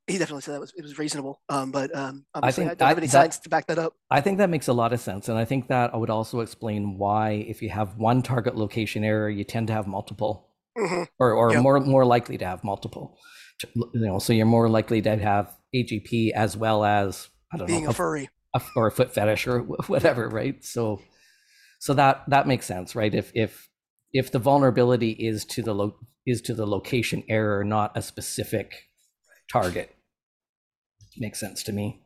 he definitely said that was it was reasonable. Um, but um, I think I don't have any that, science to back that up. I think that makes a lot of sense, and I think that I would also explain why, if you have one target location error, you tend to have multiple, mm-hmm. or or more more likely to have multiple. You know, so you're more likely to have AGP as well as I don't being know, a furry a, or a foot fetish or whatever, right? So, so that that makes sense, right? If if if the vulnerability is to the lo- is to the location error, not a specific target. Makes sense to me.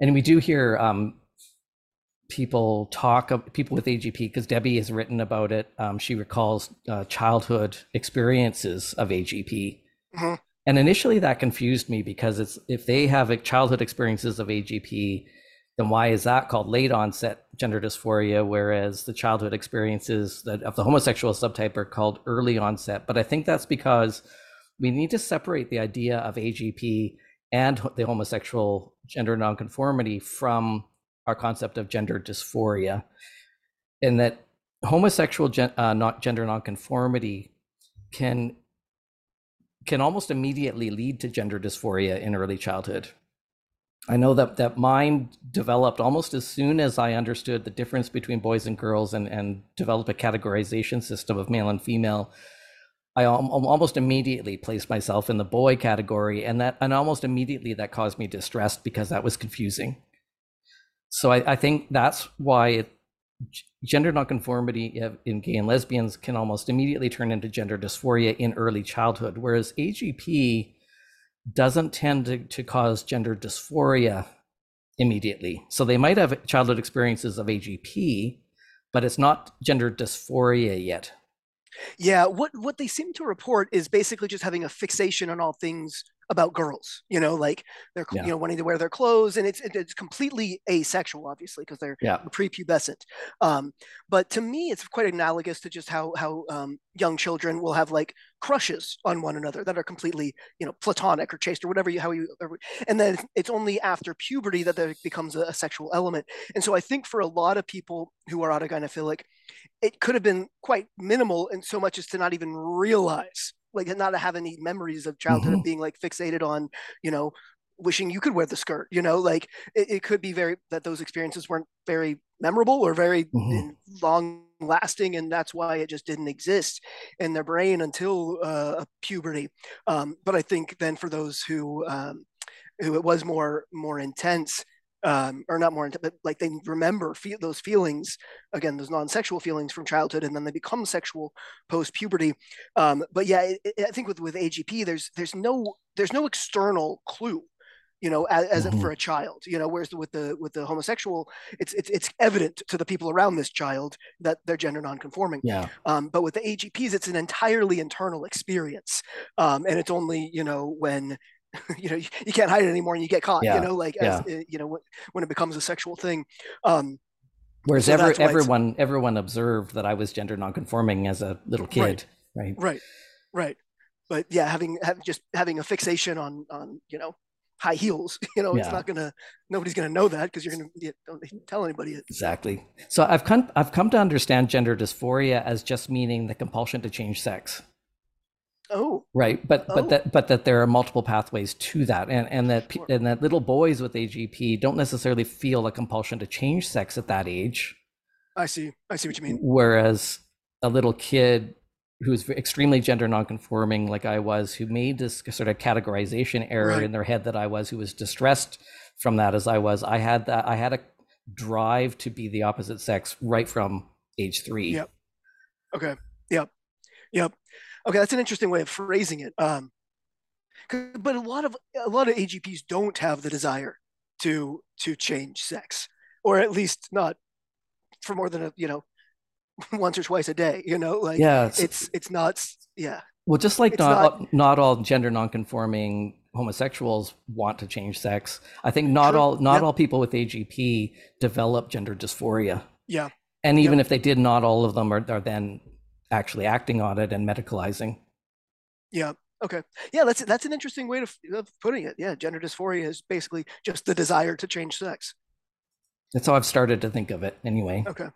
And we do hear um, people talk, people with AGP, because Debbie has written about it. Um, she recalls uh, childhood experiences of AGP. Mm-hmm. And initially that confused me because it's if they have childhood experiences of AGP, then why is that called late onset gender dysphoria, whereas the childhood experiences that of the homosexual subtype are called early onset? But I think that's because we need to separate the idea of AGP and the homosexual gender nonconformity from our concept of gender dysphoria, in that homosexual gen, uh, not gender nonconformity can can almost immediately lead to gender dysphoria in early childhood. I know that that mine developed almost as soon as I understood the difference between boys and girls and, and developed a categorization system of male and female I almost immediately placed myself in the boy category, and that and almost immediately that caused me distress because that was confusing. So I, I think that's why it, gender nonconformity in gay and lesbians can almost immediately turn into gender dysphoria in early childhood, whereas AGP doesn't tend to, to cause gender dysphoria immediately. So they might have childhood experiences of AGP, but it's not gender dysphoria yet. Yeah, what what they seem to report is basically just having a fixation on all things about girls. You know, like they're yeah. you know wanting to wear their clothes, and it's it's completely asexual, obviously, because they're yeah. prepubescent. Um, but to me, it's quite analogous to just how how um, young children will have like crushes on one another that are completely you know platonic or chaste or whatever you how you and then it's only after puberty that there becomes a, a sexual element. And so I think for a lot of people who are autogynephilic, it could have been quite minimal in so much as to not even realize like not to have any memories of childhood mm-hmm. of being like fixated on you know wishing you could wear the skirt you know like it, it could be very that those experiences weren't very memorable or very mm-hmm. long lasting and that's why it just didn't exist in their brain until uh, puberty um, but i think then for those who um, who it was more more intense um, or not more into, but like they remember feel those feelings again, those non-sexual feelings from childhood, and then they become sexual post-puberty. Um, but yeah, it, it, I think with with AGP, there's there's no there's no external clue you know, as, as mm-hmm. for a child, you know, whereas with the with the homosexual, it's it's it's evident to the people around this child that they're gender nonconforming. Yeah. Um, but with the AGPs, it's an entirely internal experience, um, and it's only you know when you know you, you, can't hide it anymore and you get caught yeah. you know like yeah. as, you know when it becomes a sexual thing um whereas so every, everyone everyone observed that i was gender nonconforming as a little kid right right right, right. but yeah having have, just having a fixation on on you know high heels you know yeah. it's not gonna nobody's gonna know that because you're gonna you don't tell anybody it. exactly so i've come i've come to understand gender dysphoria as just meaning the compulsion to change sex Oh, right but Oh. but that but that there are multiple pathways to that and and that Sure. and that little boys with agp don't necessarily feel a compulsion to change sex at that age I see. I see what you mean. whereas a little kid who's extremely gender nonconforming like i was who made this sort of categorization error Right. in their head that i was who was distressed from that as i was i had that i had a drive to be the opposite sex right from age three Yep. Okay. Yep. Yep. Okay, that's an interesting way of phrasing it. Um, but a lot of a lot of AGPs don't have the desire to to change sex, or at least not for more than a you know once or twice a day. You know, like yeah it's, it's it's not. Yeah. well just like not, not- all, not all gender nonconforming homosexuals want to change sex i think not True. all not Yep. all people with agp develop gender dysphoria Yeah. and even if they did not all of them are, are then actually acting on it and medicalizing Yeah. Okay. Yeah, that's that's an interesting way of, of putting it. Yeah, gender dysphoria is basically just the desire to change sex. That's how I've started to think of it anyway. Okay.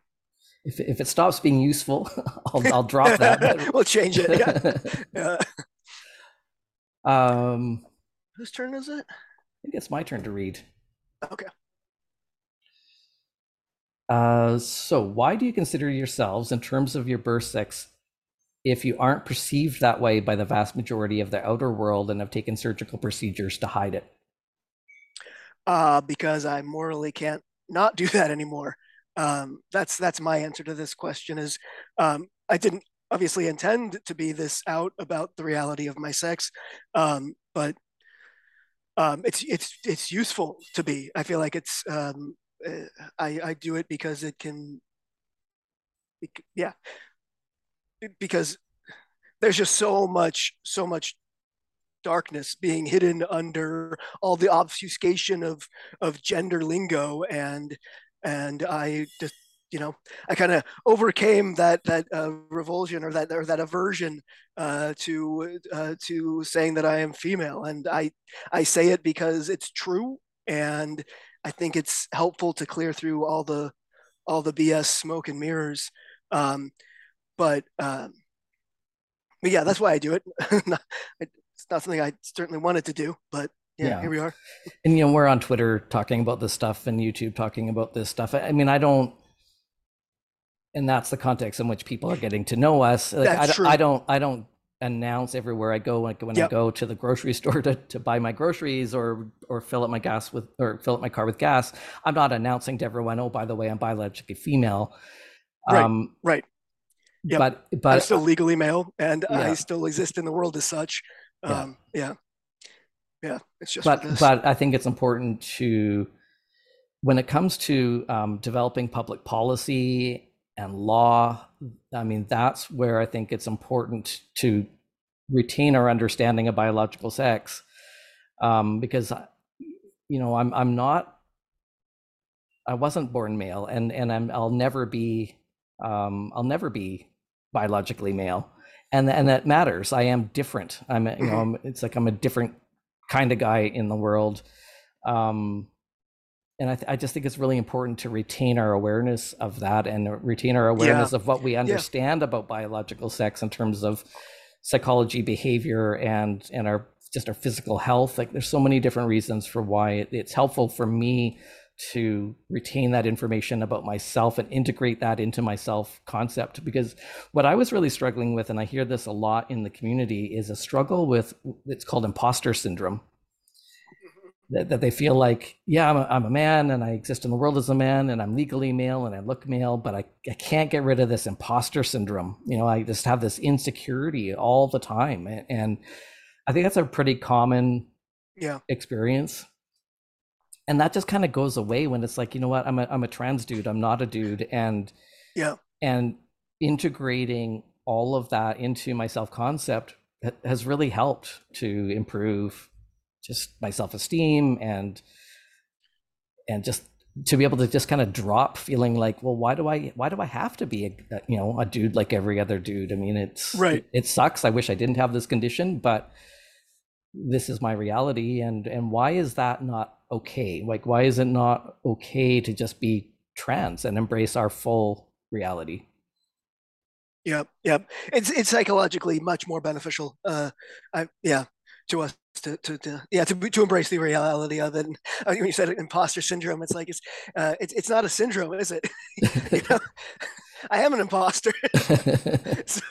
If, if it stops being useful, I'll, I'll drop that. but- we'll change it. Yeah. yeah. um, Whose turn is it? I think it's my turn to read. Okay. Uh, so, why do you consider yourselves, in terms of your birth sex, if you aren't perceived that way by the vast majority of the outer world and have taken surgical procedures to hide it? Uh, because I morally can't not do that anymore. Um, that's that's my answer to this question. Is um, I didn't obviously intend to be this out about the reality of my sex, um, but um, it's it's it's useful to be. I feel like it's um, I I do it because it can. bec- Yeah, because there's just so much so much darkness being hidden under all the obfuscation of of gender lingo and and I just you know I kind of overcame that that uh, revulsion or that or that aversion uh, to uh, to saying that I am female and I I say it because it's true and I think it's helpful to clear through all the all the BS smoke and mirrors. Um, but um, but yeah that's why I do it. It's not something I certainly wanted to do but yeah, Yeah. here we are. And you know we're on twitter talking about this stuff and youtube talking about this stuff. I I mean i don't and that's the context in which people are getting to know us. Like, That's don't- true. I don't i don't announce everywhere i go like when i go to the grocery store to, to buy my groceries or or fill up my gas with or fill up my car with gas i'm not announcing to everyone oh by the way i'm biologically female Right. um right Yep. but I'm still legally male and Yeah. I still exist in the world as such. Yeah. Um, yeah. Yeah. It's just but but I think it's important to when it comes to um, developing public policy and law. I mean, that's where I think it's important to retain our understanding of biological sex, um, because you know I'm I'm not I wasn't born male, and and I'm I'll never be um, I'll never be biologically male, and and that matters. I am different. I'm you know I'm, it's like I'm a different kind of guy in the world. Um, and I, th- I just think it's really important to retain our awareness of that and retain our awareness of what we understand about biological sex in terms of psychology, behavior, and and our just our physical health. Like there's so many different reasons for why it, it's helpful for me to retain that information about myself and integrate that into my self concept because what i was really struggling with and i hear this a lot in the community is a struggle with it's called imposter syndrome that, that they feel like yeah I'm a, I'm a man and i exist in the world as a man and i'm legally male and i look male but I, I can't get rid of this imposter syndrome. You know i just have this insecurity all the time. And, and i think that's a pretty common yeah. experience. And that just kind of goes away when it's like you know what? I'm a, I'm a trans dude. I'm not a dude. And Yeah. and integrating all of that into my self concept has really helped to improve just my self esteem and and just to be able to just kind of drop feeling like well why do i why do i have to be a, a- you know a dude like every other dude i mean it's Right. it, it sucks i wish i didn't have this condition but this is my reality and and why is that not okay like why is it not okay to just be trans and embrace our full reality Yep, yep. It's it's psychologically much more beneficial. Uh, I yeah, to us to to, to yeah to to embrace the reality of it. And uh, when you said imposter syndrome, it's like it's uh, it's it's not a syndrome, is it? you know? I am an imposter. so.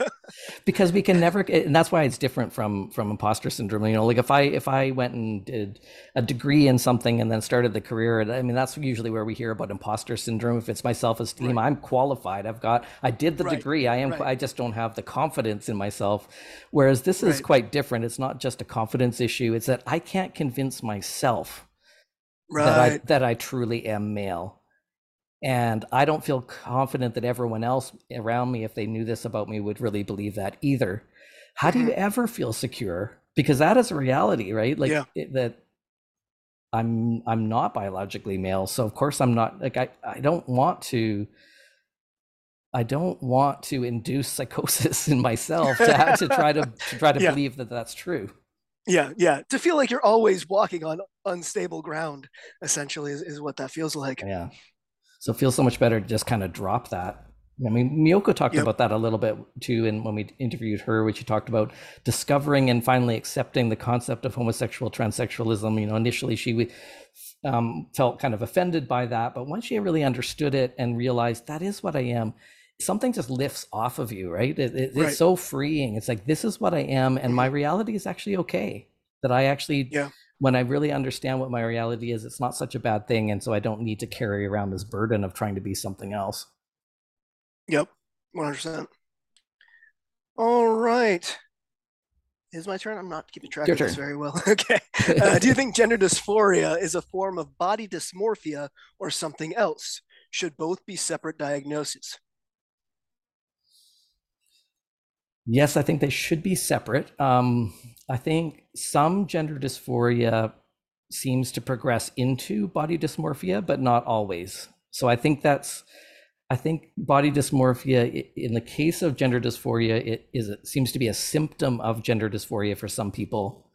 Because we can never, and that's why it's different from from imposter syndrome. You know, like if I if I went and did a degree in something and then started the career, I mean that's usually where we hear about imposter syndrome. If it's my self esteem, right. I'm qualified. I've got, I did the right. degree. I am. Right. I just don't have the confidence in myself. Whereas this is quite different. It's not just a confidence issue. It's that I can't convince myself that I that I truly am male and I don't feel confident that everyone else around me, if they knew this about me, would really believe that either. How do you mm-hmm. ever feel secure? Because that is a reality, right? Like yeah. it, that I'm I'm not biologically male, so of course I'm not like I, I don't want to I don't want to induce psychosis in myself to have to try to, to try to yeah. believe that that's true. Yeah, yeah. To feel like you're always walking on unstable ground, essentially, is, is what that feels like. Yeah. So it feels so much better to just kind of drop that. I mean, Miyoko talked yep. about that a little bit too, and when we interviewed her, which she talked about discovering and finally accepting the concept of homosexual transsexualism. You know, initially she um, felt kind of offended by that, but once she really understood it and realized that is what I am, something just lifts off of you, right? It, it, right. It's so freeing. It's like this is what I am, and my mm-hmm. reality is actually okay. That I actually yeah when I really understand what my reality is, it's not such a bad thing. And so I don't need to carry around this burden of trying to be something else. Yep, 100%. All right. Is my turn? I'm not keeping track Your of turn. this very well. okay. Uh, do you think gender dysphoria is a form of body dysmorphia or something else? Should both be separate diagnoses? Yes, I think they should be separate. Um, I think some gender dysphoria seems to progress into body dysmorphia, but not always. So I think that's, I think body dysmorphia, in the case of gender dysphoria, it is it seems to be a symptom of gender dysphoria for some people,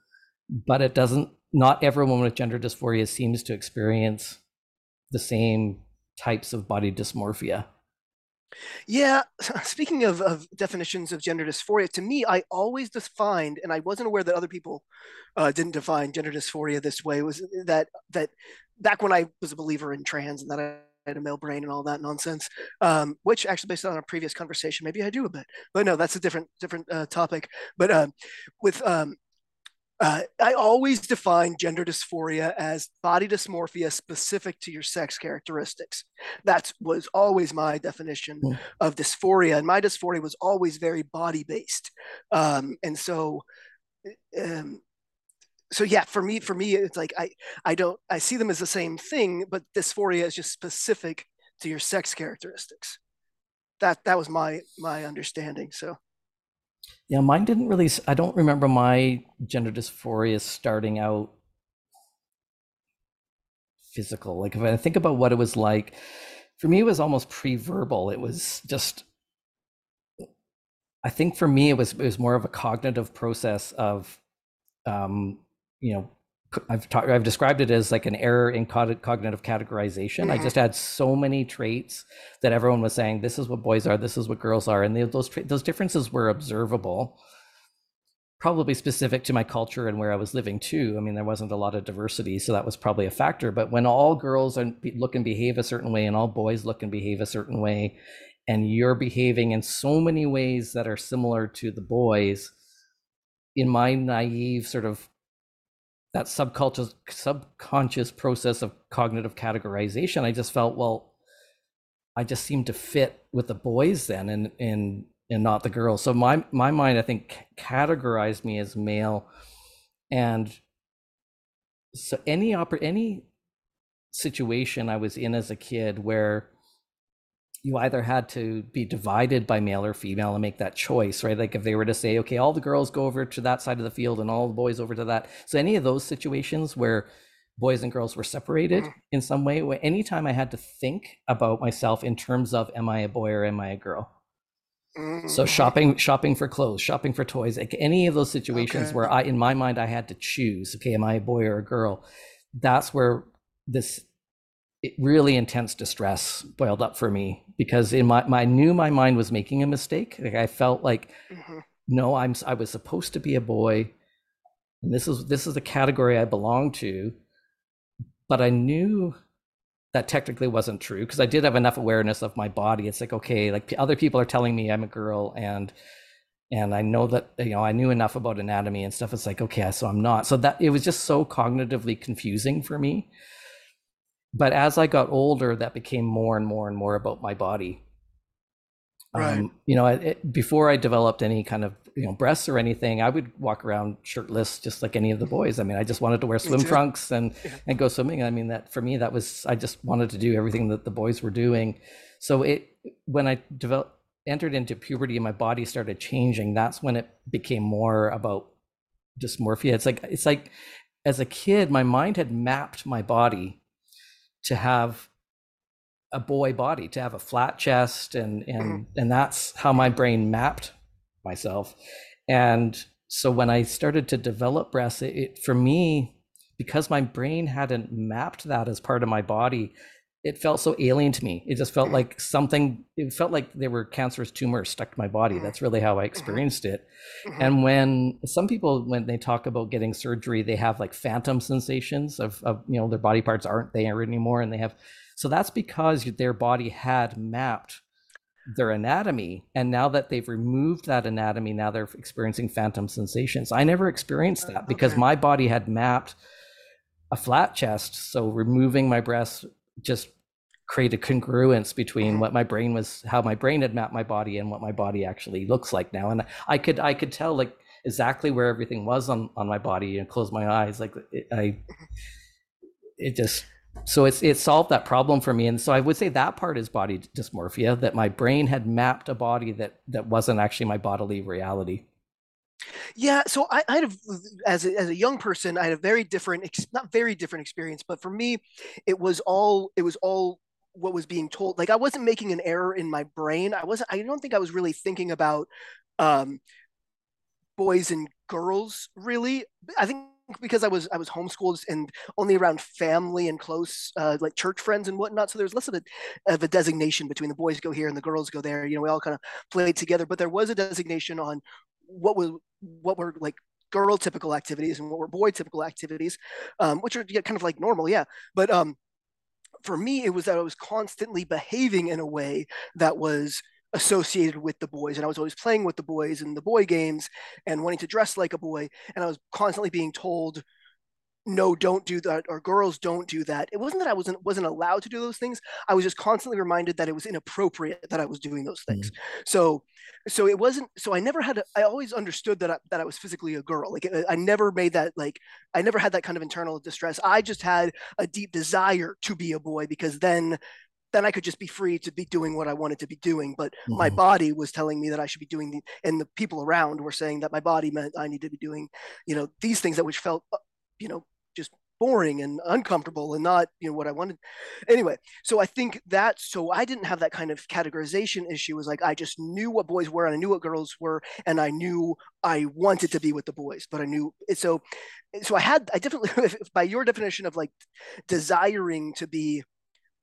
but it doesn't. Not everyone with gender dysphoria seems to experience the same types of body dysmorphia. Yeah, speaking of, of definitions of gender dysphoria, to me, I always defined, and I wasn't aware that other people uh, didn't define gender dysphoria this way. Was that that back when I was a believer in trans and that I had a male brain and all that nonsense, um, which actually based on a previous conversation, maybe I do a bit, but no, that's a different different uh, topic. But um, with um, uh, I always define gender dysphoria as body dysmorphia specific to your sex characteristics. That was always my definition mm. of dysphoria, and my dysphoria was always very body based. Um, and so, um, so yeah, for me, for me, it's like I, I don't, I see them as the same thing, but dysphoria is just specific to your sex characteristics. That that was my my understanding. So. Yeah, mine didn't really. I don't remember my gender dysphoria starting out physical. Like if I think about what it was like, for me, it was almost pre-verbal. It was just. I think for me, it was it was more of a cognitive process of, um, you know, I've talked, I've described it as like an error in cognitive categorization. Mm-hmm. I just had so many traits that everyone was saying, this is what boys are, this is what girls are, and they, those tra- those differences were observable. Probably specific to my culture and where I was living too. I mean, there wasn't a lot of diversity, so that was probably a factor. But when all girls are, look and behave a certain way, and all boys look and behave a certain way, and you're behaving in so many ways that are similar to the boys, in my naive sort of that subconscious subconscious process of cognitive categorization i just felt well i just seemed to fit with the boys then and and and not the girls. So my my mind i think categorized me as male. And so any oper- any situation i was in as a kid where you either had to be divided by male or female and make that choice, right? Like if they were to say, okay, all the girls go over to that side of the field and all the boys over to that. So any of those situations where boys and girls were separated mm-hmm. in some way, anytime I had to think about myself in terms of am I a boy or am I a girl? Mm-hmm. So shopping, shopping for clothes, shopping for toys, like any of those situations okay. where I, in my mind, I had to choose, okay, am I a boy or a girl? That's where this really intense distress boiled up for me because in my, my I knew my mind was making a mistake. Like I felt like mm-hmm. no, I'm I was supposed to be a boy, and this is this is the category I belong to, but I knew that technically wasn't true because I did have enough awareness of my body. It's like okay, like other people are telling me I'm a girl and and I know that you know I knew enough about anatomy and stuff. It's like okay, so I'm not. So that it was just so cognitively confusing for me but as I got older, that became more and more and more about my body. Right. Um, you know, it, before I developed any kind of you know breasts or anything, I would walk around shirtless just like any of the boys. I mean, I just wanted to wear swim trunks and and go swimming. I mean, that for me, that was I just wanted to do everything that the boys were doing. So it when I developed entered into puberty and my body started changing, that's when it became more about dysmorphia. It's like it's like as a kid, my mind had mapped my body to have a boy body, to have a flat chest, and and mm-hmm. and that's how my brain mapped myself. And so when I started to develop breasts, it, it for me, because my brain hadn't mapped that as part of my body, it felt so alien to me. It just felt like something, it felt like there were cancerous tumors stuck to my body. Mm-hmm. That's really how I mm-hmm. experienced it. Mm-hmm. And when some people, when they talk about getting surgery, they have like phantom sensations of, of, you know, their body parts aren't there anymore. And they have, so that's because their body had mapped their anatomy. And now that they've removed that anatomy, now they're experiencing phantom sensations. I never experienced that because my body had mapped a flat chest. So removing my breasts just create a congruence between mm-hmm. what my brain was how my brain had mapped my body and what my body actually looks like now and i could i could tell like exactly where everything was on on my body and close my eyes like it, i mm-hmm. it just so it's it solved that problem for me and so i would say that part is body dysmorphia that my brain had mapped a body that that wasn't actually my bodily reality yeah, so I, I had, a, as a, as a young person, I had a very different, not very different experience, but for me, it was all, it was all what was being told. Like I wasn't making an error in my brain. I wasn't, I don't think I was really thinking about um, boys and girls really. I think because I was I was homeschooled and only around family and close uh, like church friends and whatnot. So there's less of a, of a designation between the boys go here and the girls go there. You know, we all kind of played together, but there was a designation on what was what were like girl typical activities and what were boy typical activities, um, which are kind of like normal, yeah. But um, for me, it was that I was constantly behaving in a way that was associated with the boys and i was always playing with the boys in the boy games and wanting to dress like a boy and i was constantly being told no don't do that or girls don't do that it wasn't that i wasn't wasn't allowed to do those things i was just constantly reminded that it was inappropriate that i was doing those things mm-hmm. so so it wasn't so i never had a, i always understood that I, that I was physically a girl like i never made that like i never had that kind of internal distress i just had a deep desire to be a boy because then then I could just be free to be doing what I wanted to be doing. But mm-hmm. my body was telling me that I should be doing the, and the people around were saying that my body meant I needed to be doing, you know, these things that which felt, you know, just boring and uncomfortable and not you know what i wanted. Anyway so i think that so i didn't have that kind of categorization issue. It was like i just knew what boys were and i knew what girls were and i knew i wanted to be with the boys but i knew so so i had i definitely by your definition of like desiring to be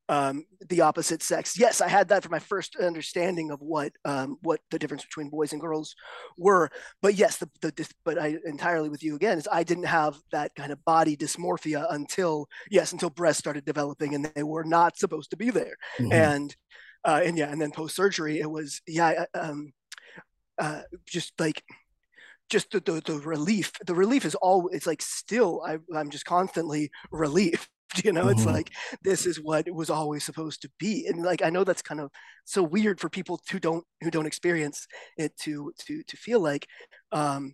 um, the opposite sex. Yes, I had that for my first understanding of what um, what the difference between boys and girls were. But yes, the, the but I entirely with you again is I didn't have that kind of body dysmorphia until yes until breasts started developing and they were not supposed to be there. Mm-hmm. And uh, and yeah, and then post surgery it was yeah um, uh, just like just the, the, the relief the relief is all it's like still I, i'm just constantly relieved you know it's mm-hmm. like this is what it was always supposed to be and like i know that's kind of so weird for people who don't who don't experience it to to to feel like um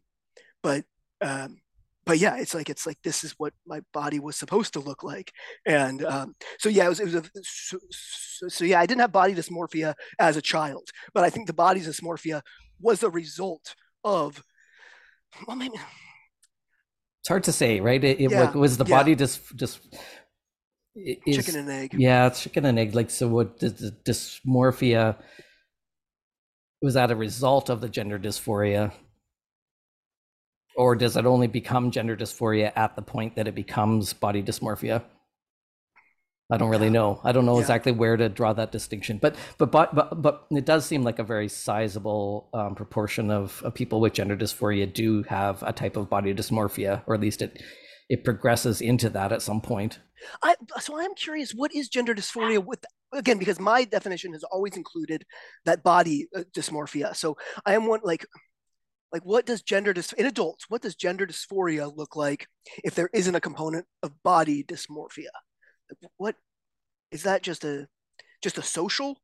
but um but yeah it's like it's like this is what my body was supposed to look like and um so yeah it was, it was a so, so, so yeah i didn't have body dysmorphia as a child but i think the body dysmorphia was a result of well maybe it's hard to say, right? It, it yeah, was the yeah. body just just is, chicken and egg. Yeah, it's chicken and egg. Like, so what the, the dysmorphia was that a result of the gender dysphoria? Or does it only become gender dysphoria at the point that it becomes body dysmorphia? I don't really know. I don't know yeah. exactly where to draw that distinction, but but but but, but it does seem like a very sizable um, proportion of, of people with gender dysphoria do have a type of body dysmorphia, or at least it it progresses into that at some point. I so I'm curious, what is gender dysphoria with again because my definition has always included that body uh, dysmorphia. So I am one like like what does gender dys in adults what does gender dysphoria look like if there isn't a component of body dysmorphia what is that just a just a social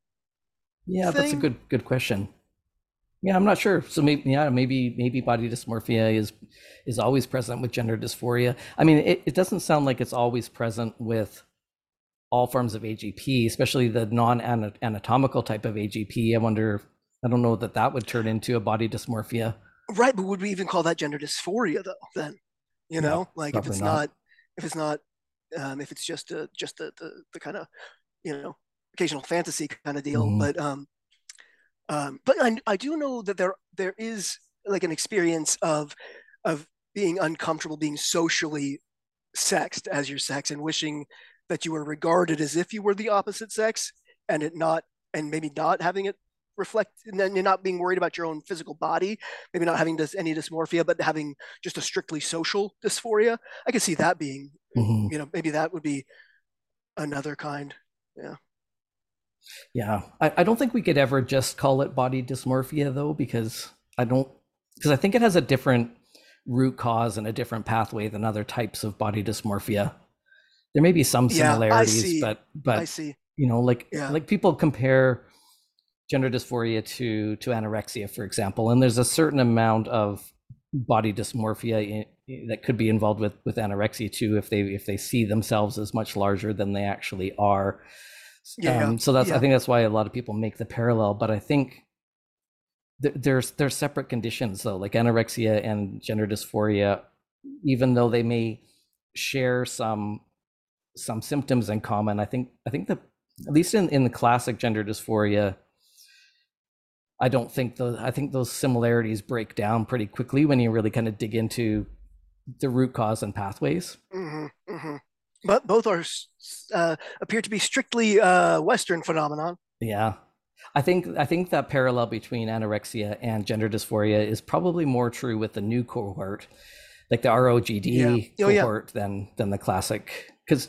yeah thing? that's a good good question yeah i'm not sure so maybe yeah maybe maybe body dysmorphia is is always present with gender dysphoria i mean it, it doesn't sound like it's always present with all forms of agp especially the non-anatomical type of agp i wonder i don't know that that would turn into a body dysmorphia right but would we even call that gender dysphoria though then you know no, like if it's not. not if it's not um, if it's just a just the the, the kind of you know occasional fantasy kind of deal. Mm-hmm. But um, um, but I, I do know that there there is like an experience of of being uncomfortable, being socially sexed as your sex, and wishing that you were regarded as if you were the opposite sex, and it not and maybe not having it reflect and then you're not being worried about your own physical body maybe not having this, any dysmorphia but having just a strictly social dysphoria. I can see that being mm-hmm. you know maybe that would be another kind. Yeah yeah I, I don't think we could ever just call it body dysmorphia though because i don't because i think it has a different root cause and a different pathway than other types of body dysmorphia there may be some similarities yeah, but but I see. you know like yeah. like people compare gender dysphoria to to anorexia for example and there's a certain amount of body dysmorphia that could be involved with with anorexia too if they if they see themselves as much larger than they actually are yeah, um, so that's yeah. i think that's why a lot of people make the parallel but i think th- there's there's separate conditions though like anorexia and gender dysphoria even though they may share some some symptoms in common i think i think that at least in in the classic gender dysphoria I don't think the I think those similarities break down pretty quickly when you really kind of dig into the root cause and pathways. Mm-hmm, mm-hmm. But both are uh, appear to be strictly uh, Western phenomenon. Yeah, I think I think that parallel between anorexia and gender dysphoria is probably more true with the new cohort, like the ROGD yeah. oh, cohort, yeah. than than the classic. Because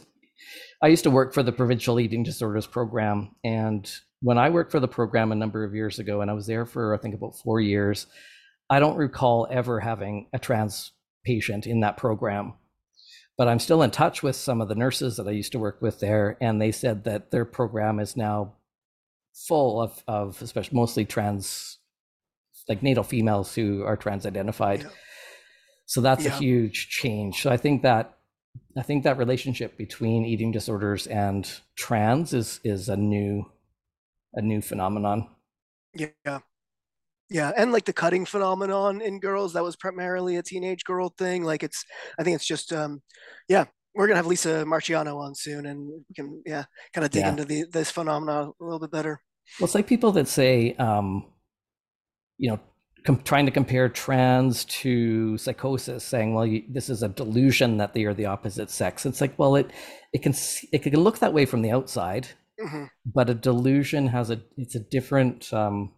I used to work for the provincial eating disorders program, and when I worked for the program a number of years ago, and I was there for I think about four years, I don't recall ever having a trans patient in that program. But I'm still in touch with some of the nurses that I used to work with there, and they said that their program is now full of, of especially mostly trans, like natal females who are trans identified. Yeah. So that's yeah. a huge change. So I think that I think that relationship between eating disorders and trans is is a new a new phenomenon. Yeah. Yeah, and like the cutting phenomenon in girls, that was primarily a teenage girl thing. Like it's, I think it's just, um, yeah, we're gonna have Lisa Marchiano on soon, and we can, yeah, kind of dig yeah. into the this phenomena a little bit better. Well, it's like people that say, um, you know, com- trying to compare trans to psychosis, saying, well, you, this is a delusion that they are the opposite sex. It's like, well, it it can it can look that way from the outside, mm-hmm. but a delusion has a it's a different um,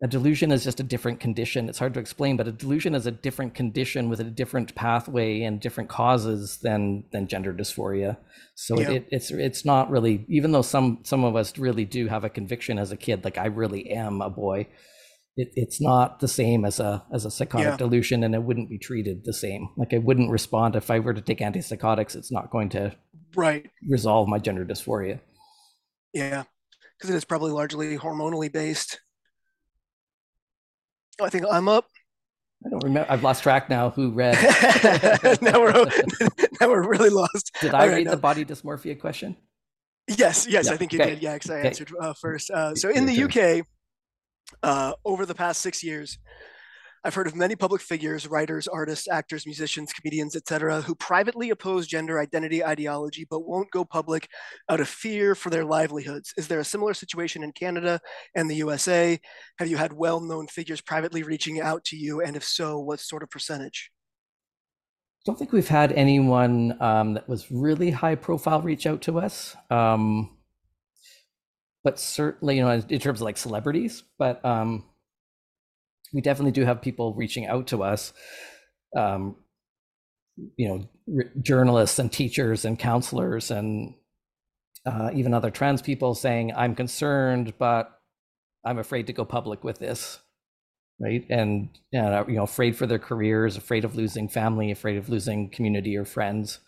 a delusion is just a different condition. It's hard to explain, but a delusion is a different condition with a different pathway and different causes than than gender dysphoria. So yeah. it, it's it's not really even though some some of us really do have a conviction as a kid, like I really am a boy. It, it's not the same as a as a psychotic yeah. delusion, and it wouldn't be treated the same. Like I wouldn't respond if I were to take antipsychotics. It's not going to right resolve my gender dysphoria. Yeah, because it is probably largely hormonally based. I think I'm up. I don't remember. I've lost track now. Who read? now we're now we're really lost. Did I read the body dysmorphia question? Yes, yes, yeah. I think you okay. did. Yeah, because I okay. answered uh, first. Uh, so in the UK, uh, over the past six years, I've heard of many public figures, writers, artists, actors, musicians, comedians, etc., who privately oppose gender identity ideology but won't go public out of fear for their livelihoods. Is there a similar situation in Canada and the USA? Have you had well known figures privately reaching out to you? And if so, what sort of percentage? I don't think we've had anyone um, that was really high profile reach out to us. Um, but certainly, you know, in terms of like celebrities, but um, we definitely do have people reaching out to us. Um, you know, journalists and teachers and counselors and uh, even other trans people saying, "I'm concerned, but I'm afraid to go public with this." right and uh, you know afraid for their careers afraid of losing family afraid of losing community or friends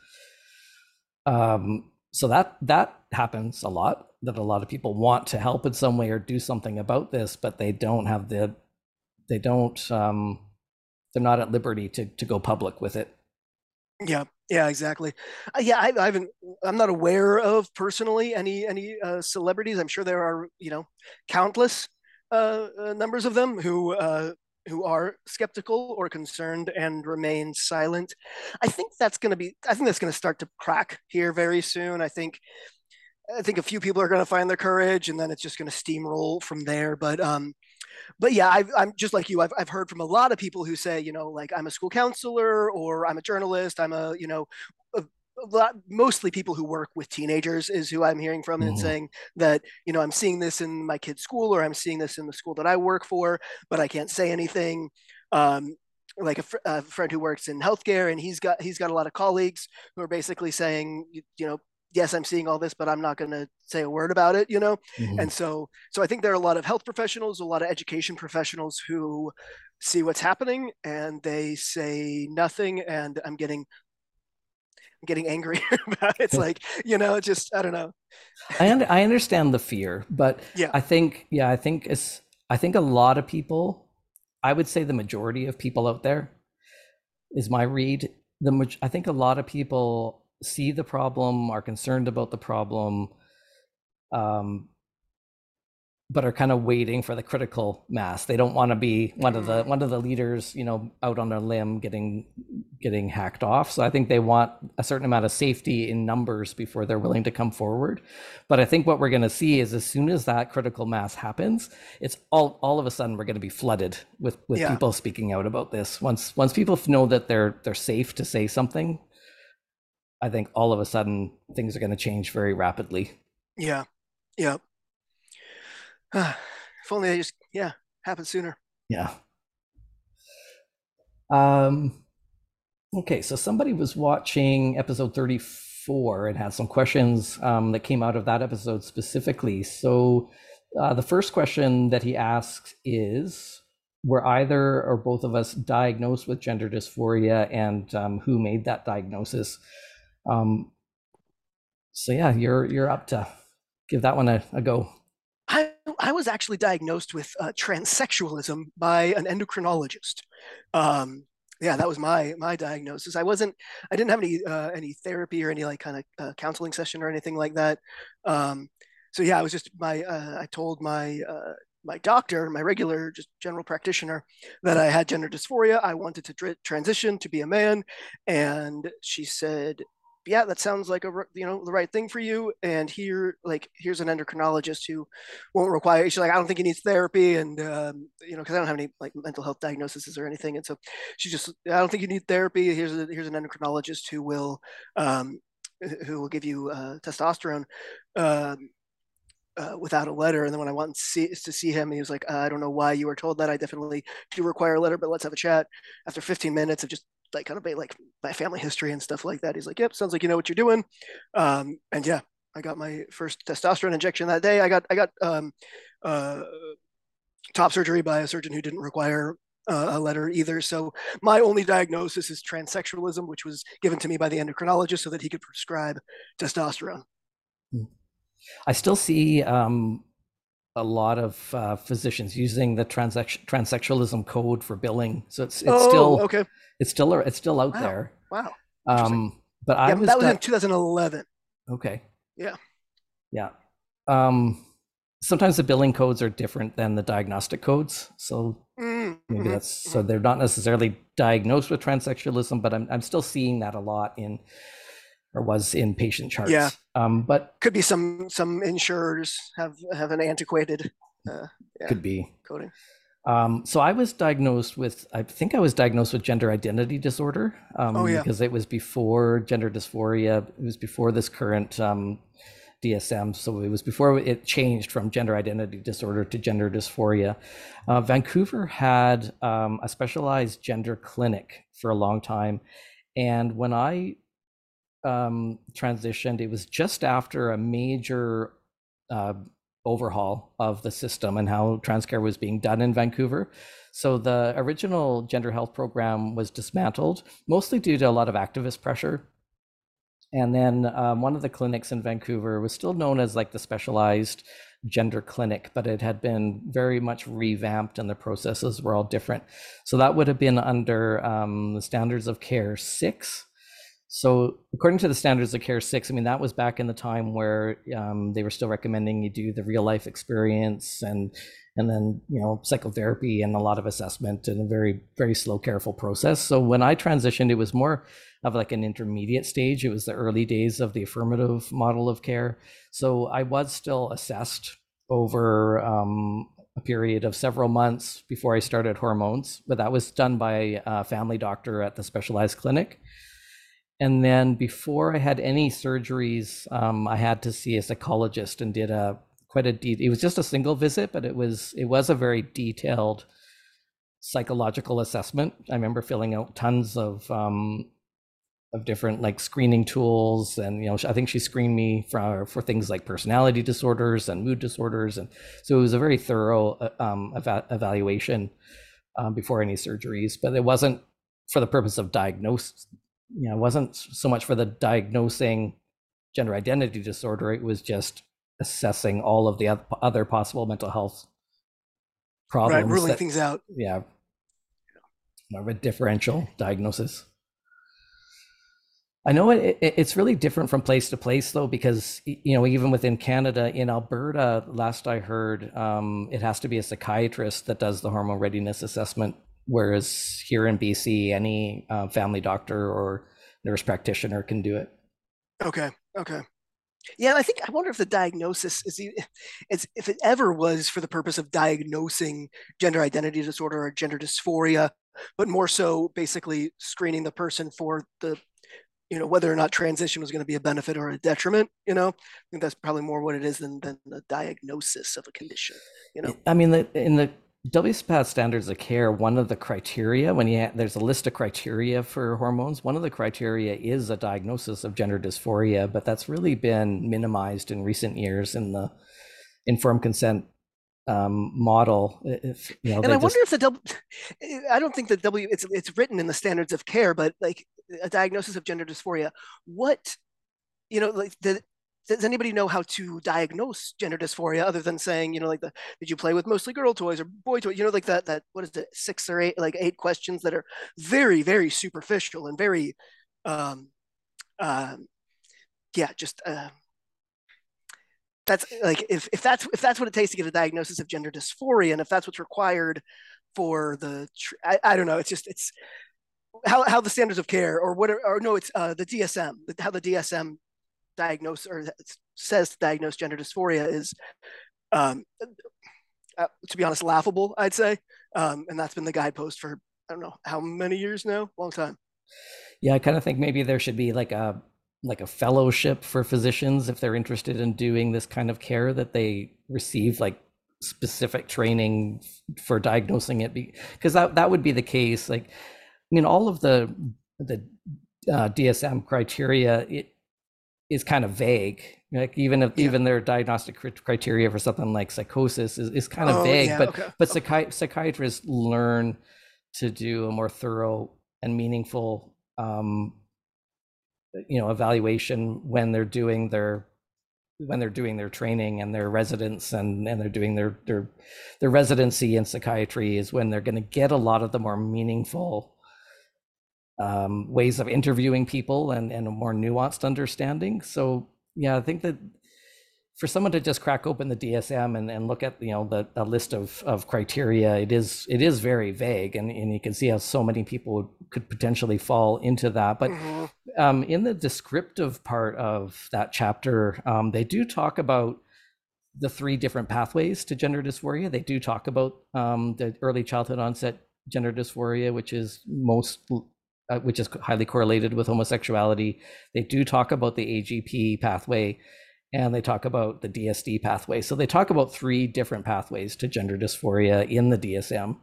um, so that that happens a lot that a lot of people want to help in some way or do something about this but they don't have the they don't um, they're not at liberty to to go public with it yeah yeah exactly uh, yeah I, I, haven't i'm not aware of personally any any uh, celebrities i'm sure there are you know countless uh, uh, numbers of them who uh, who are skeptical or concerned and remain silent. I think that's going to be. I think that's going to start to crack here very soon. I think. I think a few people are going to find their courage, and then it's just going to steamroll from there. But um, but yeah, i am just like you. I've, I've heard from a lot of people who say, you know, like I'm a school counselor or I'm a journalist. I'm a, you know, lot, mostly people who work with teenagers is who I'm hearing from mm-hmm. and saying that you know I'm seeing this in my kid's school or I'm seeing this in the school that I work for, but I can't say anything. Um, like a, fr- a, friend who works in healthcare and he's got he's got a lot of colleagues who are basically saying you, you know yes i'm seeing all this but i'm not going to say a word about it you know mm-hmm. and so so i think there are a lot of health professionals a lot of education professionals who see what's happening and they say nothing and i'm getting I'm getting angry about it. It's like, you know, just I don't know. I un- I understand the fear, but yeah. I think yeah, I think it's I think a lot of people, I would say the majority of people out there is my read. The I think a lot of people see the problem, are concerned about the problem, um, but are kind of waiting for the critical mass. They don't want to be one of the mm. one of the leaders, you know, out on a limb getting getting hacked off. So I think they want a certain amount of safety in numbers before they're willing to come forward. But I think what we're going to see is as soon as that critical mass happens, it's all all of a sudden we're going to be flooded with with yeah. people speaking out about this. Once once people know that they're they're safe to say something, I think all of a sudden things are going to change very rapidly. Yeah. Yeah. if only they just yeah happen sooner. Yeah. Um. Okay, so somebody was watching episode 34 and had some questions um, that came out of that episode specifically. So uh, the first question that he asks is Were either or both of us diagnosed with gender dysphoria and um, who made that diagnosis? Um, so yeah, you're you're up to give that one a, a go. I, I was actually diagnosed with uh, transsexualism by an endocrinologist. Um, yeah, that was my my diagnosis. I wasn't, I didn't have any uh, any therapy or any like kind of uh, counseling session or anything like that. Um, so yeah, I was just my. Uh, I told my uh, my doctor, my regular just general practitioner, that I had gender dysphoria. I wanted to tr- transition to be a man, and she said, yeah, that sounds like a you know the right thing for you. And here, like, here's an endocrinologist who won't require. She's like, I don't think he needs therapy, and um, you know, because I don't have any like mental health diagnoses or anything. And so she just, I don't think you need therapy. Here's a, here's an endocrinologist who will um, who will give you uh, testosterone. Um, uh, without a letter. And then when I went to see, to see him, he was like, uh, I don't know why you were told that. I definitely do require a letter, but let's have a chat. After 15 minutes of just like kind of like my family history and stuff like that. He's like, "Yep, sounds like you know what you're doing." Um, and yeah, I got my first testosterone injection that day. I got I got um, uh, top surgery by a surgeon who didn't require uh, a letter either. So my only diagnosis is transsexualism, which was given to me by the endocrinologist so that he could prescribe testosterone. Hmm. I still see um, a lot of uh, physicians using the transex- transsexualism code for billing. So it's it's oh, still okay. It's still it's still out wow. there. Wow. Um, but yeah, I was that was di- in 2011. Okay. Yeah. Yeah. Um, sometimes the billing codes are different than the diagnostic codes, so mm-hmm. maybe that's so mm-hmm. they're not necessarily diagnosed with transsexualism, but I'm I'm still seeing that a lot in or was in patient charts. Yeah. Um, but could be some some insurers have have an antiquated uh, yeah, could be coding. Um, so I was diagnosed with, I think I was diagnosed with gender identity disorder um, Oh, yeah. because it was before gender dysphoria. It was before this current um, DSM. So it was before it changed from gender identity disorder to gender dysphoria. Uh, Vancouver had um, a specialized gender clinic for a long time. And when I um, transitioned, it was just after a major uh, overhaul of the system and how transcare was being done in Vancouver. So the original gender health program was dismantled, mostly due to a lot of activist pressure. And then um, one of the clinics in Vancouver was still known as like the specialized gender clinic, but it had been very much revamped and the processes were all different. So that would have been under um, the standards of care six. So according to the standards of care six, I mean that was back in the time where um, they were still recommending you do the real life experience and and then you know psychotherapy and a lot of assessment and a very very slow careful process. So when I transitioned, it was more of like an intermediate stage. It was the early days of the affirmative model of care. So I was still assessed over um, a period of several months before I started hormones, but that was done by a family doctor at the specialized clinic. And then before I had any surgeries, um, I had to see a psychologist and did a quite a de- it was just a single visit, but it was it was a very detailed psychological assessment. I remember filling out tons of um, of different like screening tools, and you know I think she screened me for for things like personality disorders and mood disorders, and so it was a very thorough uh, um, eva- evaluation um, before any surgeries. But it wasn't for the purpose of diagnosis you know, it wasn't so much for the diagnosing gender identity disorder. It was just assessing all of the other possible mental health problems. Right, ruling that, things out. Yeah. More of a differential diagnosis. I know it, it, it's really different from place to place though, because you know even within Canada, in Alberta, last I heard, um, it has to be a psychiatrist that does the hormone readiness assessment whereas here in BC, any uh, family doctor or nurse practitioner can do it. Okay. Okay. Yeah, I think I wonder if the diagnosis is it's if it ever was for the purpose of diagnosing gender identity disorder or gender dysphoria, but more so basically screening the person for the you know whether or not transition was going to be a benefit or a detriment you know i think that's probably more what it is than, than the diagnosis of a condition you know i mean the, in the WPATH standards of care, one of the criteria when you ha- there's a list of criteria for hormones, one of the criteria is a diagnosis of gender dysphoria, but that's really been minimized in recent years in the informed consent um, model. If, you know, and I just... wonder if the W, I don't think the W, it's it's written in the standards of care, but like a diagnosis of gender dysphoria, what you know, like the does anybody know how to diagnose gender dysphoria other than saying, you know, like the did you play with mostly girl toys or boy toys? You know, like that that what is it, six or eight, like eight questions that are very, very superficial and very um um yeah, just uh that's like if, if that's if that's what it takes to get a diagnosis of gender dysphoria and if that's what's required for the I, I don't know it's just it's how, how the standards of care or what or no it's uh, the DSM how the DSM diagnose or says to diagnose gender dysphoria is, um, uh, to be honest, laughable. I'd say, um, and that's been the guidepost for I don't know how many years now, long time. Yeah, I kind of think maybe there should be like a like a fellowship for physicians if they're interested in doing this kind of care that they receive like specific training for diagnosing it because that, that would be the case like i mean all of the the uh, dsm criteria it, is kind of vague. Like even if yeah. even their diagnostic criteria for something like psychosis is, is kind of oh, vague, yeah, but okay. but. Psychi- psychiatrists learn to do a more thorough and meaningful um, you know evaluation when they're doing their when they're doing their training and their residence and and they're doing their their their residency in psychiatry is when they're going to get a lot of the more meaningful um, ways of interviewing people and, and a more nuanced understanding. So yeah, I think that for someone to just crack open the DSM and, and look at you know the a list of, of criteria, it is it is very vague, and, and you can see how so many people could potentially fall into that. But mm-hmm. um, in the descriptive part of that chapter, um, they do talk about the three different pathways to gender dysphoria. They do talk about um, the early childhood onset gender dysphoria, which is most uh, which is highly correlated with homosexuality. They do talk about the AGP pathway and they talk about the DSD pathway. So they talk about three different pathways to gender dysphoria in the DSM.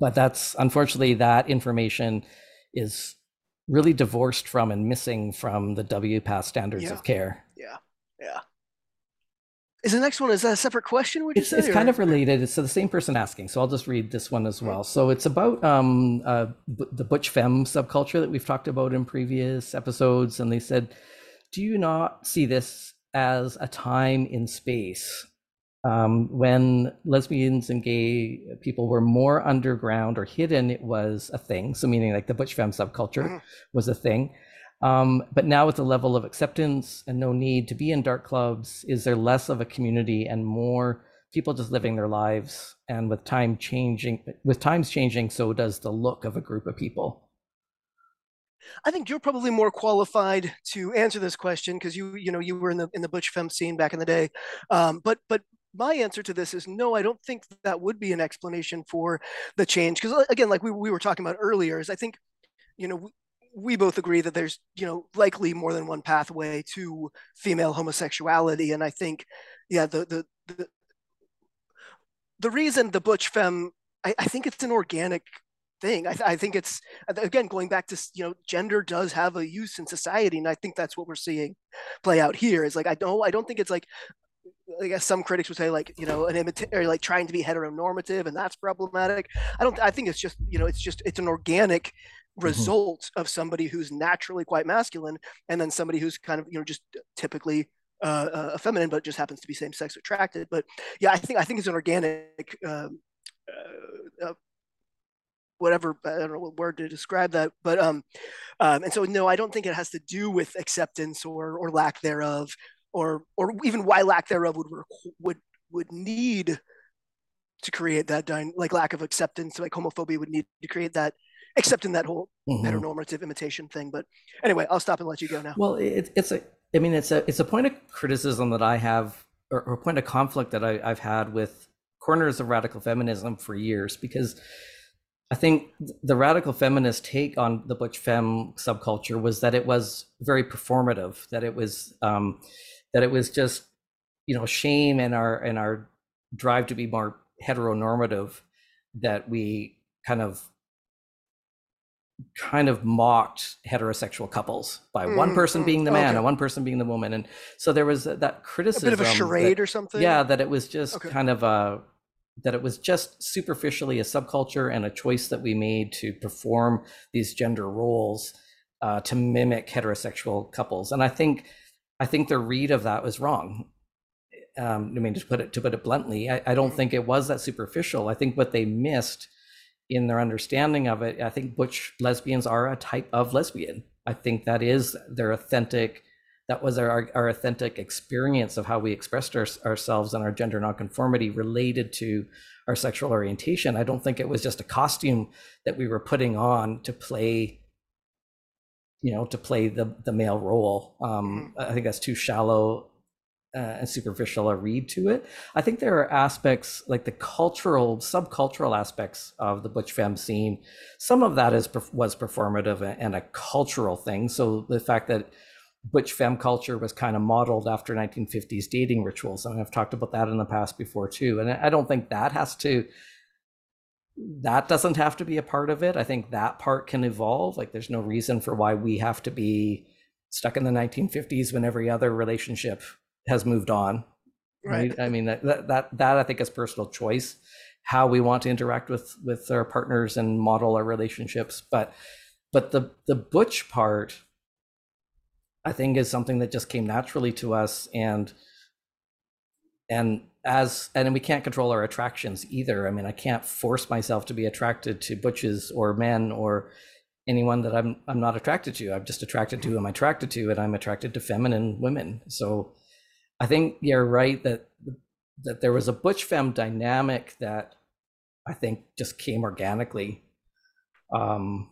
But that's unfortunately that information is really divorced from and missing from the WPATH standards Yeah. of care. Yeah, yeah. Is the next one is that a separate question? Would you It's, say? it's kind of related. It's the same person asking. So I'll just read this one as well. So it's about um, uh, b- the butch femme subculture that we've talked about in previous episodes, and they said, "Do you not see this as a time in space um, when lesbians and gay people were more underground or hidden? It was a thing. So meaning like the butch femme subculture Mhm. was a thing." Um, but now with the level of acceptance and no need to be in dark clubs, is there less of a community and more people just living their lives? And with time changing, with times changing, so does the look of a group of people. I think you're probably more qualified to answer this question because you you know you were in the in the butch femme scene back in the day. Um, but but my answer to this is no. I don't think that would be an explanation for the change because again, like we we were talking about earlier, is I think you know. We, both agree that there's, you know, likely more than one pathway to female homosexuality, and I think, yeah, the the the, the reason the butch femme, I, I think it's an organic thing. I, I think it's again going back to you know gender does have a use in society, and I think that's what we're seeing play out here. Is like I don't I don't think it's like I guess some critics would say like you know an imita- or like trying to be heteronormative and that's problematic. I don't. I think it's just you know it's just it's an organic result of somebody who's naturally quite masculine and then somebody who's kind of you know just typically uh, uh, feminine but just happens to be same sex attracted. But yeah, I think I think it's an organic. Um, uh, uh, whatever I don't know what word to describe that, but um, um, and so no, I don't think it has to do with acceptance or or lack thereof, or or even why lack thereof would would would need to create that dy- like lack of acceptance, like homophobia would need to create that, accepting that whole Mhm. heteronormative imitation thing. But anyway, I'll stop and let you go now. Well, it, it's a, I mean, it's a, it's a point of criticism that I have, or, or a point of conflict that I, I've had with corners of radical feminism for years, because I think the radical feminist take on the butch femme subculture was that it was very performative, that it was, um, that it was just, you know, shame and our and our drive to be more heteronormative that we kind of kind of mocked heterosexual couples by one Mm, person mm, being the man okay. and one person being the woman and so there was that A criticism bit of a that- charade or something. yeah that it was just Okay. kind of a that it was just superficially a subculture and a choice that we made to perform these gender roles uh, to mimic heterosexual couples and i think i think the read of that was wrong um, i mean to put it to put it bluntly I, I don't Mhm. think it was that superficial i think what they missed in their understanding of it i think butch lesbians are a type of lesbian i think that is their authentic that was our, our authentic experience of how we expressed our, ourselves and our gender nonconformity related to our sexual orientation. I don't think it was just a costume that we were putting on to play, you know, to play the the male role. Um, I think that's too shallow uh, and superficial a read to it. I think there are aspects like the cultural, subcultural aspects of the butch femme scene. Some of that is was performative and a cultural thing. So the fact that butch femme culture was kind of modeled after 1950s dating rituals and i've talked about that in the past before too and i don't think that has to that doesn't have to be a part of it i think that part can evolve like there's no reason for why we have to be stuck in the 1950s when every other relationship has moved on Right. right, i mean that, that that that i think is personal choice how we want to interact with with our partners and model our relationships but but the the butch part I think is something that just came naturally to us and and as and we can't control our attractions either. I mean, I can't force myself to be attracted to butches or men or anyone that I'm I'm not attracted to. I'm just attracted to who I'm attracted to, and I'm attracted to feminine women. So I think you're right that that there was a butch femme dynamic that I think just came organically. Um,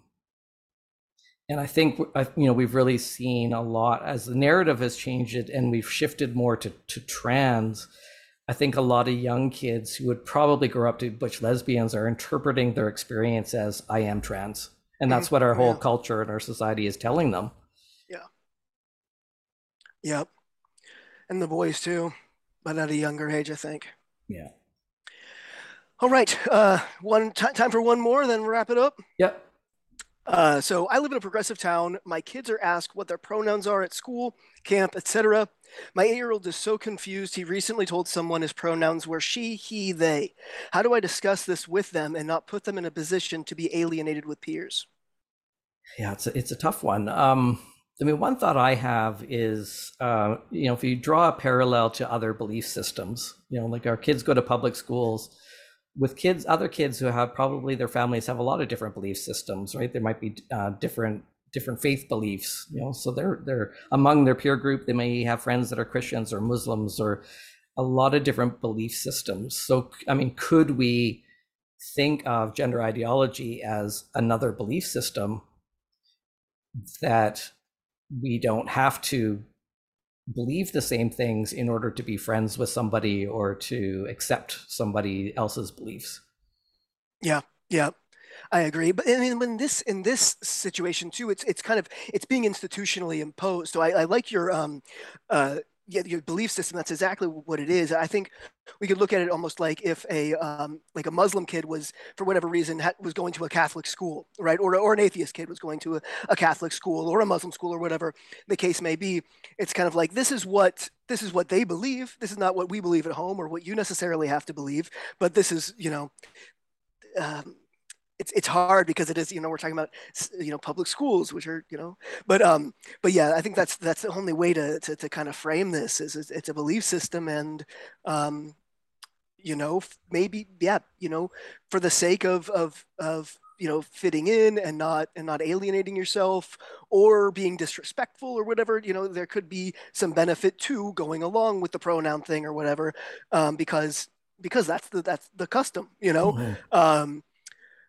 and I think you know we've really seen a lot as the narrative has changed and we've shifted more to to trans. I think a lot of young kids who would probably grow up to butch lesbians are interpreting their experience as I am trans, and that's what our whole yeah. culture and our society is telling them. Yeah. Yep. And the boys too, but at a younger age, I think. Yeah. All right. Uh, one t- time for one more, then wrap it up. Yep. Uh, so I live in a progressive town. My kids are asked what their pronouns are at school, camp, etc. My eight-year-old is so confused. He recently told someone his pronouns were she, he, they. How do I discuss this with them and not put them in a position to be alienated with peers? Yeah, it's a, it's a tough one. Um, I mean, one thought I have is, uh, you know, if you draw a parallel to other belief systems, you know, like our kids go to public schools with kids, other kids who have probably their families have a lot of different belief systems, right? There might be uh, different different faith beliefs, you know. So they're they're among their peer group. They may have friends that are Christians or Muslims or a lot of different belief systems. So I mean, could we think of gender ideology as another belief system that we don't have to believe the same things in order to be friends with somebody or to accept somebody else's beliefs. Yeah, yeah. I agree, but I mean, in this in this situation too, it's it's kind of it's being institutionally imposed. So I, I like your um, uh, yeah, your belief system. That's exactly what it is. I think we could look at it almost like if a um, like a Muslim kid was, for whatever reason, ha- was going to a Catholic school, right? Or or an atheist kid was going to a, a Catholic school or a Muslim school or whatever the case may be. It's kind of like this is what this is what they believe. This is not what we believe at home or what you necessarily have to believe. But this is you know. Um, it's it's hard because it is you know we're talking about you know public schools which are you know but um but yeah I think that's that's the only way to to, to kind of frame this is, it's a belief system and um you know maybe yeah you know for the sake of of of you know fitting in and not and not alienating yourself or being disrespectful or whatever you know there could be some benefit to going along with the pronoun thing or whatever um, because because that's the that's the custom you know? Um,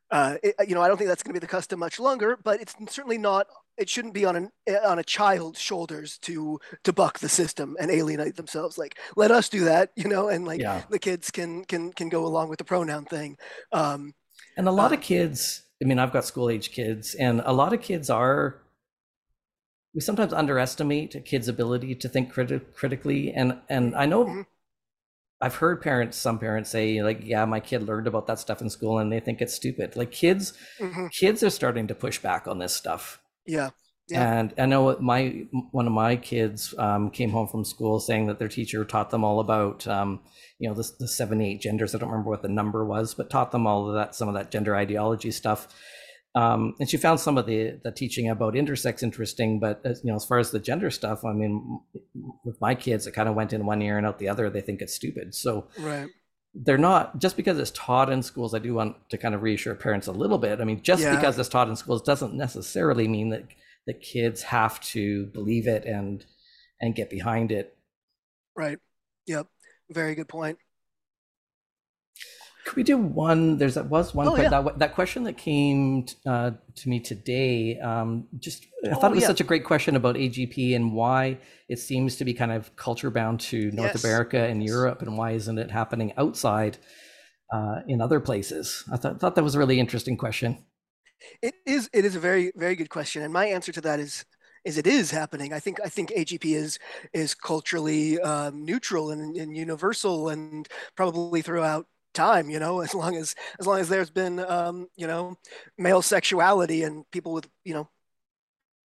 uh, it, you know, I don't think that's going to be the custom much longer, but it's certainly not. It shouldn't be on an on a child's shoulders to to buck the system and alienate themselves. Like, let us do that, you know, and like yeah. the kids can can can go along with the pronoun thing. Um, and a lot uh, of kids. I mean, I've got school age kids, and a lot of kids are. We sometimes underestimate a kid's ability to think criti- critically, and and I know mm-hmm. I've heard parents, some parents say, like, yeah, my kid learned about that stuff in school and they think it's stupid. Like kids, mm-hmm. kids are starting to push back on this stuff. Yeah. yeah. And I know my one of my kids um, came home from school saying that their teacher taught them all about, um, you know, the, the seven, eight genders. I don't remember what the number was, but taught them all of that, some of that gender ideology stuff. Um, and she found some of the the teaching about intersex interesting, but as, you know, as far as the gender stuff, I mean, with my kids, it kind of went in one ear and out the other. They think it's stupid, so right. They're not just because it's taught in schools. I do want to kind of reassure parents a little bit. I mean, just yeah. because it's taught in schools doesn't necessarily mean that the kids have to believe it and and get behind it. Right. Yep. Very good point. Could we do one? There's that was one oh, yeah. that that question that came uh, to me today. Um, just I thought oh, it was yeah. such a great question about AGP and why it seems to be kind of culture bound to North yes. America and Europe, and why isn't it happening outside uh, in other places? I thought thought that was a really interesting question. It is. It is a very very good question, and my answer to that is is it is happening. I think I think AGP is is culturally um, neutral and, and, universal, and probably throughout time you know as long as as long as there's been um, you know male sexuality and people with you know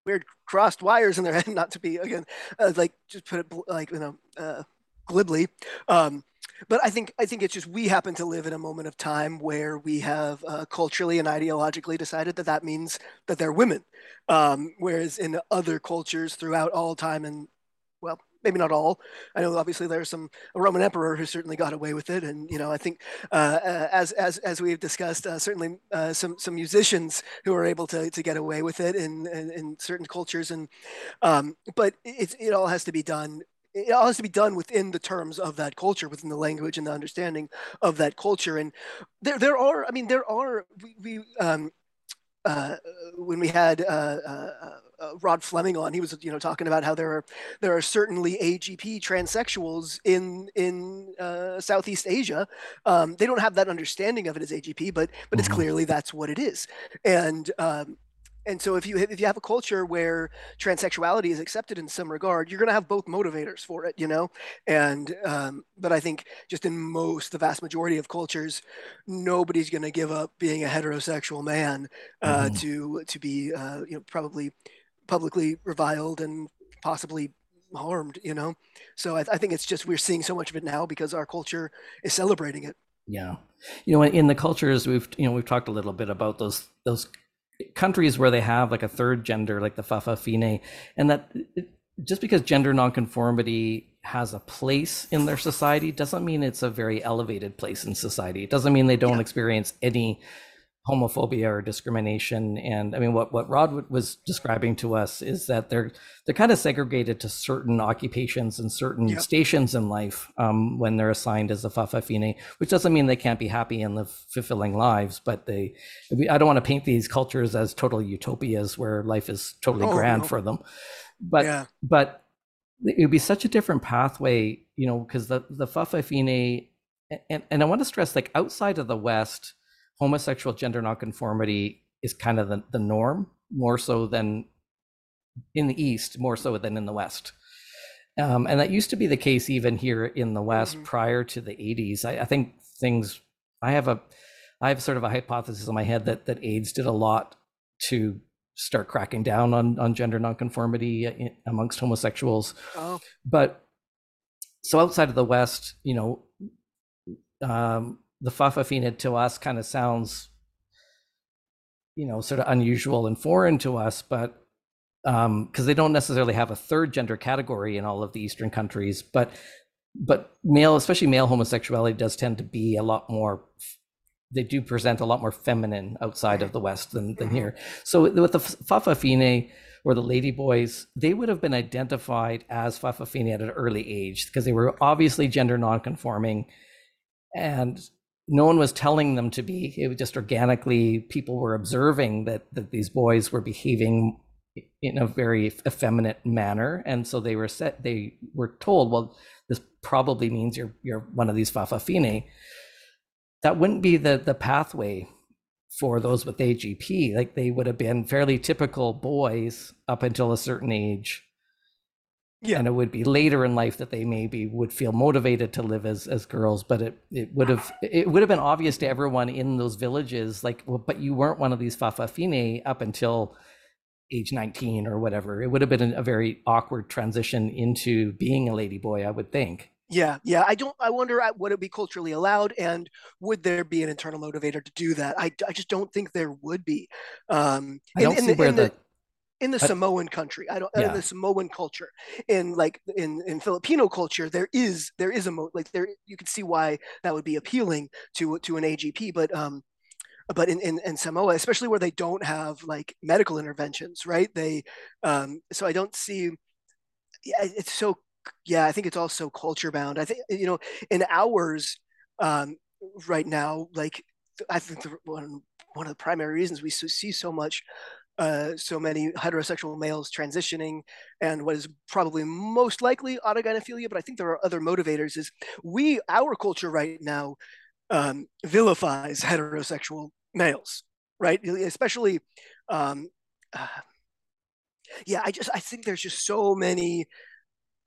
weird crossed wires in their head not to be again uh, like just put it like you know uh, glibly um, but I think I think it's just we happen to live in a moment of time where we have uh, culturally and ideologically decided that that means that they're women, um, whereas in other cultures throughout all time and maybe not all. I know obviously there's some a Roman emperor who certainly got away with it, and you know I think uh, uh, as as as we've discussed, uh, certainly uh, some some musicians who are able to to get away with it in in, in certain cultures, and um, but it it all has to be done. It all has to be done within the terms of that culture, within the language and the understanding of that culture. And there, there are, I mean, there are, we, we um, uh, when we had uh, Rod Fleming on, he was you know talking about how there are there are certainly AGP transsexuals in in uh, Southeast Asia. Um, they don't have that understanding of it as AGP, but but it's Mhm. clearly that's what it is. And um, and so if you if you have a culture where transsexuality is accepted in some regard, you're going to have both motivators for it, you know. And um, but I think just in most, the vast majority of cultures, nobody's going to give up being a heterosexual man uh, Mhm. to to be uh, you know probably publicly reviled and possibly harmed, you know. So I, I think it's just we're seeing so much of it now because our culture is celebrating it. Yeah. You know, in the cultures we've you know we've talked a little bit about those those countries where they have like a third gender, like the Fa'afafine, and that just because gender nonconformity has a place in their society doesn't mean it's a very elevated place in society. It doesn't mean they don't Yeah. experience any homophobia or discrimination. And I mean, what what Rod was describing to us is that they're they're kind of segregated to certain occupations and certain Yep. stations in life um, when they're assigned as a Fa'afafine, which doesn't mean they can't be happy and live fulfilling lives, but they I don't want to paint these cultures as total utopias where life is totally Oh, grand no. for them. But yeah, but it would be such a different pathway, you know, because the the Fa'afafine, and, and I want to stress, like outside of the West, homosexual gender nonconformity is kind of the, the norm, more so than in the East, more so than in the West. Um, and that used to be the case even here in the West Mhm. prior to the 80s. I, I think things, I have a, I have sort of a hypothesis in my head that that AIDS did a lot to start cracking down on on gender nonconformity in- amongst homosexuals oh, but so outside of the west you know um the Fa'afafine to us kind of sounds you know sort of unusual and foreign to us but um because they don't necessarily have a third gender category in all of the eastern countries but but male especially male homosexuality does tend to be a lot more they do present a lot more feminine outside of the west than, than Mhm. here so with the Fa'afafine or the lady boys they would have been identified as Fa'afafine at an early age because they were obviously gender nonconforming and no one was telling them to be it was just organically people were observing that that these boys were behaving in a very effeminate manner. And so they were set they were told well this probably means you're you're one of these Fa'afafine that wouldn't be the the pathway for those with agp like they would have been fairly typical boys up until a certain age Yeah. and it would be later in life that they maybe would feel motivated to live as as girls but it it would have it would have been obvious to everyone in those villages like well but you weren't one of these Fa'afafine up until age 19 or whatever it would have been a very awkward transition into being a lady boy i would think Yeah, yeah. I don't. I wonder would it be culturally allowed, and would there be an internal motivator to do that? I, I just don't think there would be. Um, i don't in see the, where the, the in the I- Samoan country, I don't. uh, Yeah. In the Samoan culture, in like in in Filipino culture, there is there is a mo like there you can see why that would be appealing to to an AGP, but um, but in, in in Samoa, especially where they don't have like medical interventions, right? They um, so I don't see. Yeah, it's so yeah. I think it's also culture bound. I think you know in ours um, right now, like I think the, one one of the primary reasons we see so much uh, so many heterosexual males transitioning and what is probably most likely autogynephilia, but I think there are other motivators. Is we our culture right now um, vilifies heterosexual males, right? Especially, um, uh, yeah. I just I think there's just so many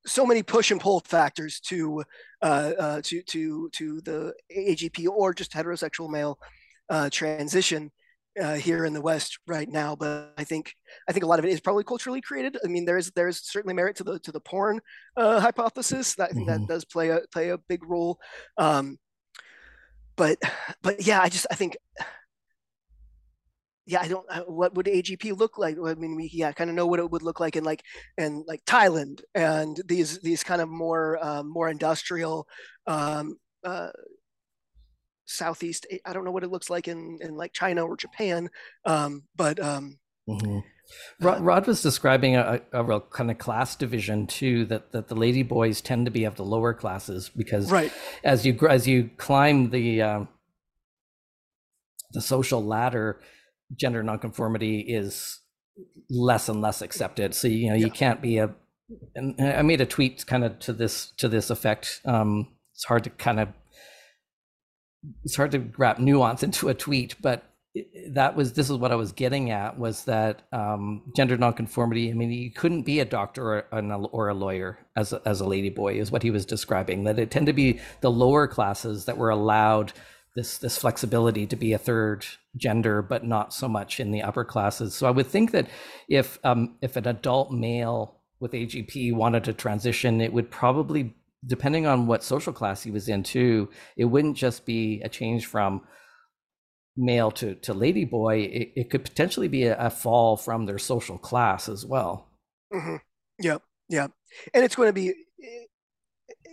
so many push and pull factors to uh, uh, to to to the AGP or just heterosexual male uh, transition uh, here in the West right now. But I think I think a lot of it is probably culturally created. I mean, there is there is certainly merit to the to the porn uh, hypothesis. That I think Mhm. that does play a play a big role. Um, but but yeah, I just I think yeah, I don't. What would AGP look like? I mean, we yeah, kind of know what it would look like in like in like Thailand and these these kind of more um, more industrial um, uh, Southeast. I don't know what it looks like in in like China or Japan, um, but um, Mhm. Rod, Rod was describing a, a real kind of class division too. That that the lady boys tend to be of the lower classes because right, as you gr- as you climb the um, the social ladder, gender nonconformity is less and less accepted. So you know yeah. you can't be a. And I made a tweet kind of to this to this effect. Um, it's hard to kind of it's hard to wrap nuance into a tweet, but that was this is what I was getting at was that um, gender nonconformity. I mean, you couldn't be a doctor or, or a lawyer as a, as a lady boy, is what he was describing. That it tended to be the lower classes that were allowed this this flexibility to be a third gender, but not so much in the upper classes. So I would think that if um, if an adult male with AGP wanted to transition, it would probably, depending on what social class he was in, too, it wouldn't just be a change from male to to lady boy. It, it could potentially be a, a, fall from their social class as well. Mm-hmm. Yeah, yeah, and it's going to be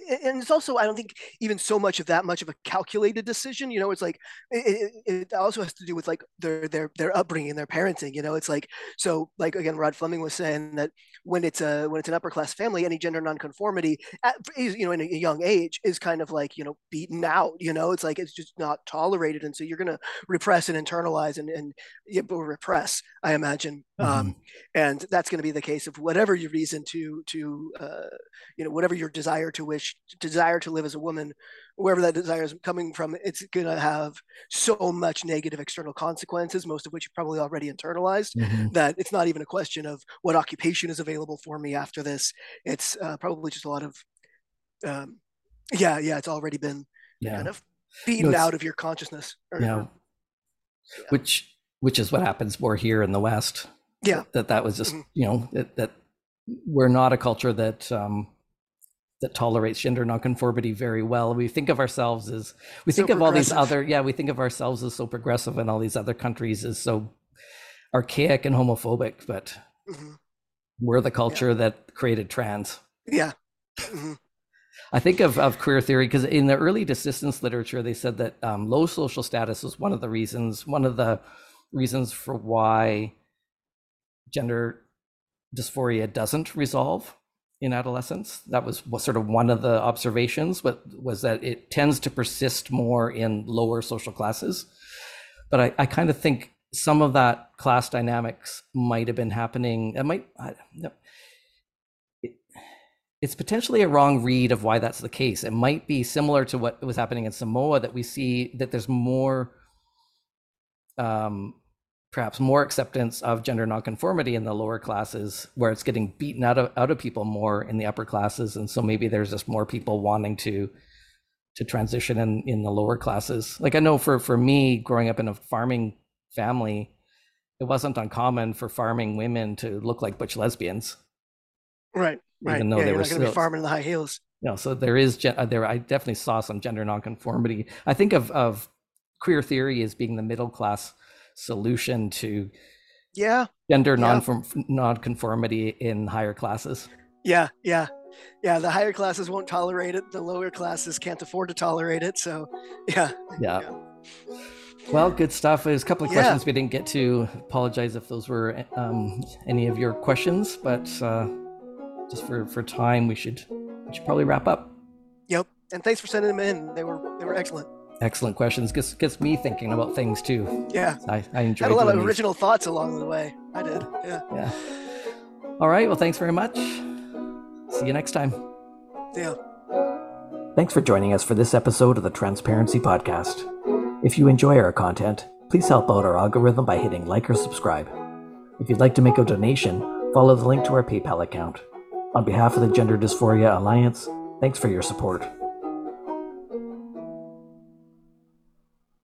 and it's also i don't think even so much of that much of a calculated decision you know it's like it, it, also has to do with like their their their upbringing their parenting you know it's like so like again rod fleming was saying that when it's a when it's an upper class family any gender nonconformity at, you know in a young age is kind of like you know beaten out you know it's like it's just not tolerated and so you're going to repress and internalize and and yeah, repress i imagine um, mm-hmm. um, and that's going to be the case of whatever your reason to to uh, you know whatever your desire to wish desire to live as a woman, wherever that desire is coming from, it's going to have so much negative external consequences, most of which you probably already internalized, mm-hmm. that it's not even a question of what occupation is available for me after this. It's uh, probably just a lot of, um, yeah, yeah, it's already been yeah. kind of beaten no, out of your consciousness. Or, yeah. yeah. Which which is what happens more here in the West. Yeah. That that was just, mm-hmm. you know, that, that we're not a culture that um, that tolerates gender nonconformity very well. We think of ourselves as we so think of all these other yeah, we think of ourselves as so progressive and all these other countries as so archaic and homophobic, but mm-hmm. we're the culture yeah. that created trans. Yeah. Mm-hmm. I think of, of queer theory because in the early desistance literature, they said that um, low social status was one of the reasons, one of the reasons for why gender dysphoria doesn't resolve in adolescence. That was, sort of one of the observations, but was that it tends to persist more in lower social classes. But I, I kind of think some of that class dynamics might have been happening. It might. I, no, it, it's potentially a wrong read of why that's the case. It might be similar to what was happening in Samoa that we see that there's more um, perhaps more acceptance of gender nonconformity in the lower classes where it's getting beaten out of out of people more in the upper classes. And so maybe there's just more people wanting to to transition in in the lower classes. Like i know for for me growing up in a farming family it wasn't uncommon for farming women to look like butch lesbians. Right right. Even though yeah, they were still farming in the high heels. You know, so there is uh, there i definitely saw some gender nonconformity. I think of of queer theory as being the middle class solution to yeah gender yeah. non nonconformity in higher classes. Yeah, yeah, yeah. The higher classes won't tolerate it. The lower classes can't afford to tolerate it. So, yeah, yeah. yeah. Well, good stuff. There's a couple of yeah. questions we didn't get to. Apologize if those were um, any of your questions, but uh, just for for time, we should we should probably wrap up. Yep. And thanks for sending them in. They were they were excellent excellent questions. Gets gets me thinking about things too. Yeah, I, I enjoyed. Had a lot of original thoughts along the way. I did. Yeah. Yeah. All right. Well, thanks very much. See you next time. Yeah. Thanks for joining us for this episode of the Transparency Podcast. If you enjoy our content, please help out our algorithm by hitting like or subscribe. If you'd like to make a donation, follow the link to our PayPal account. On behalf of the Gender Dysphoria Alliance, thanks for your support.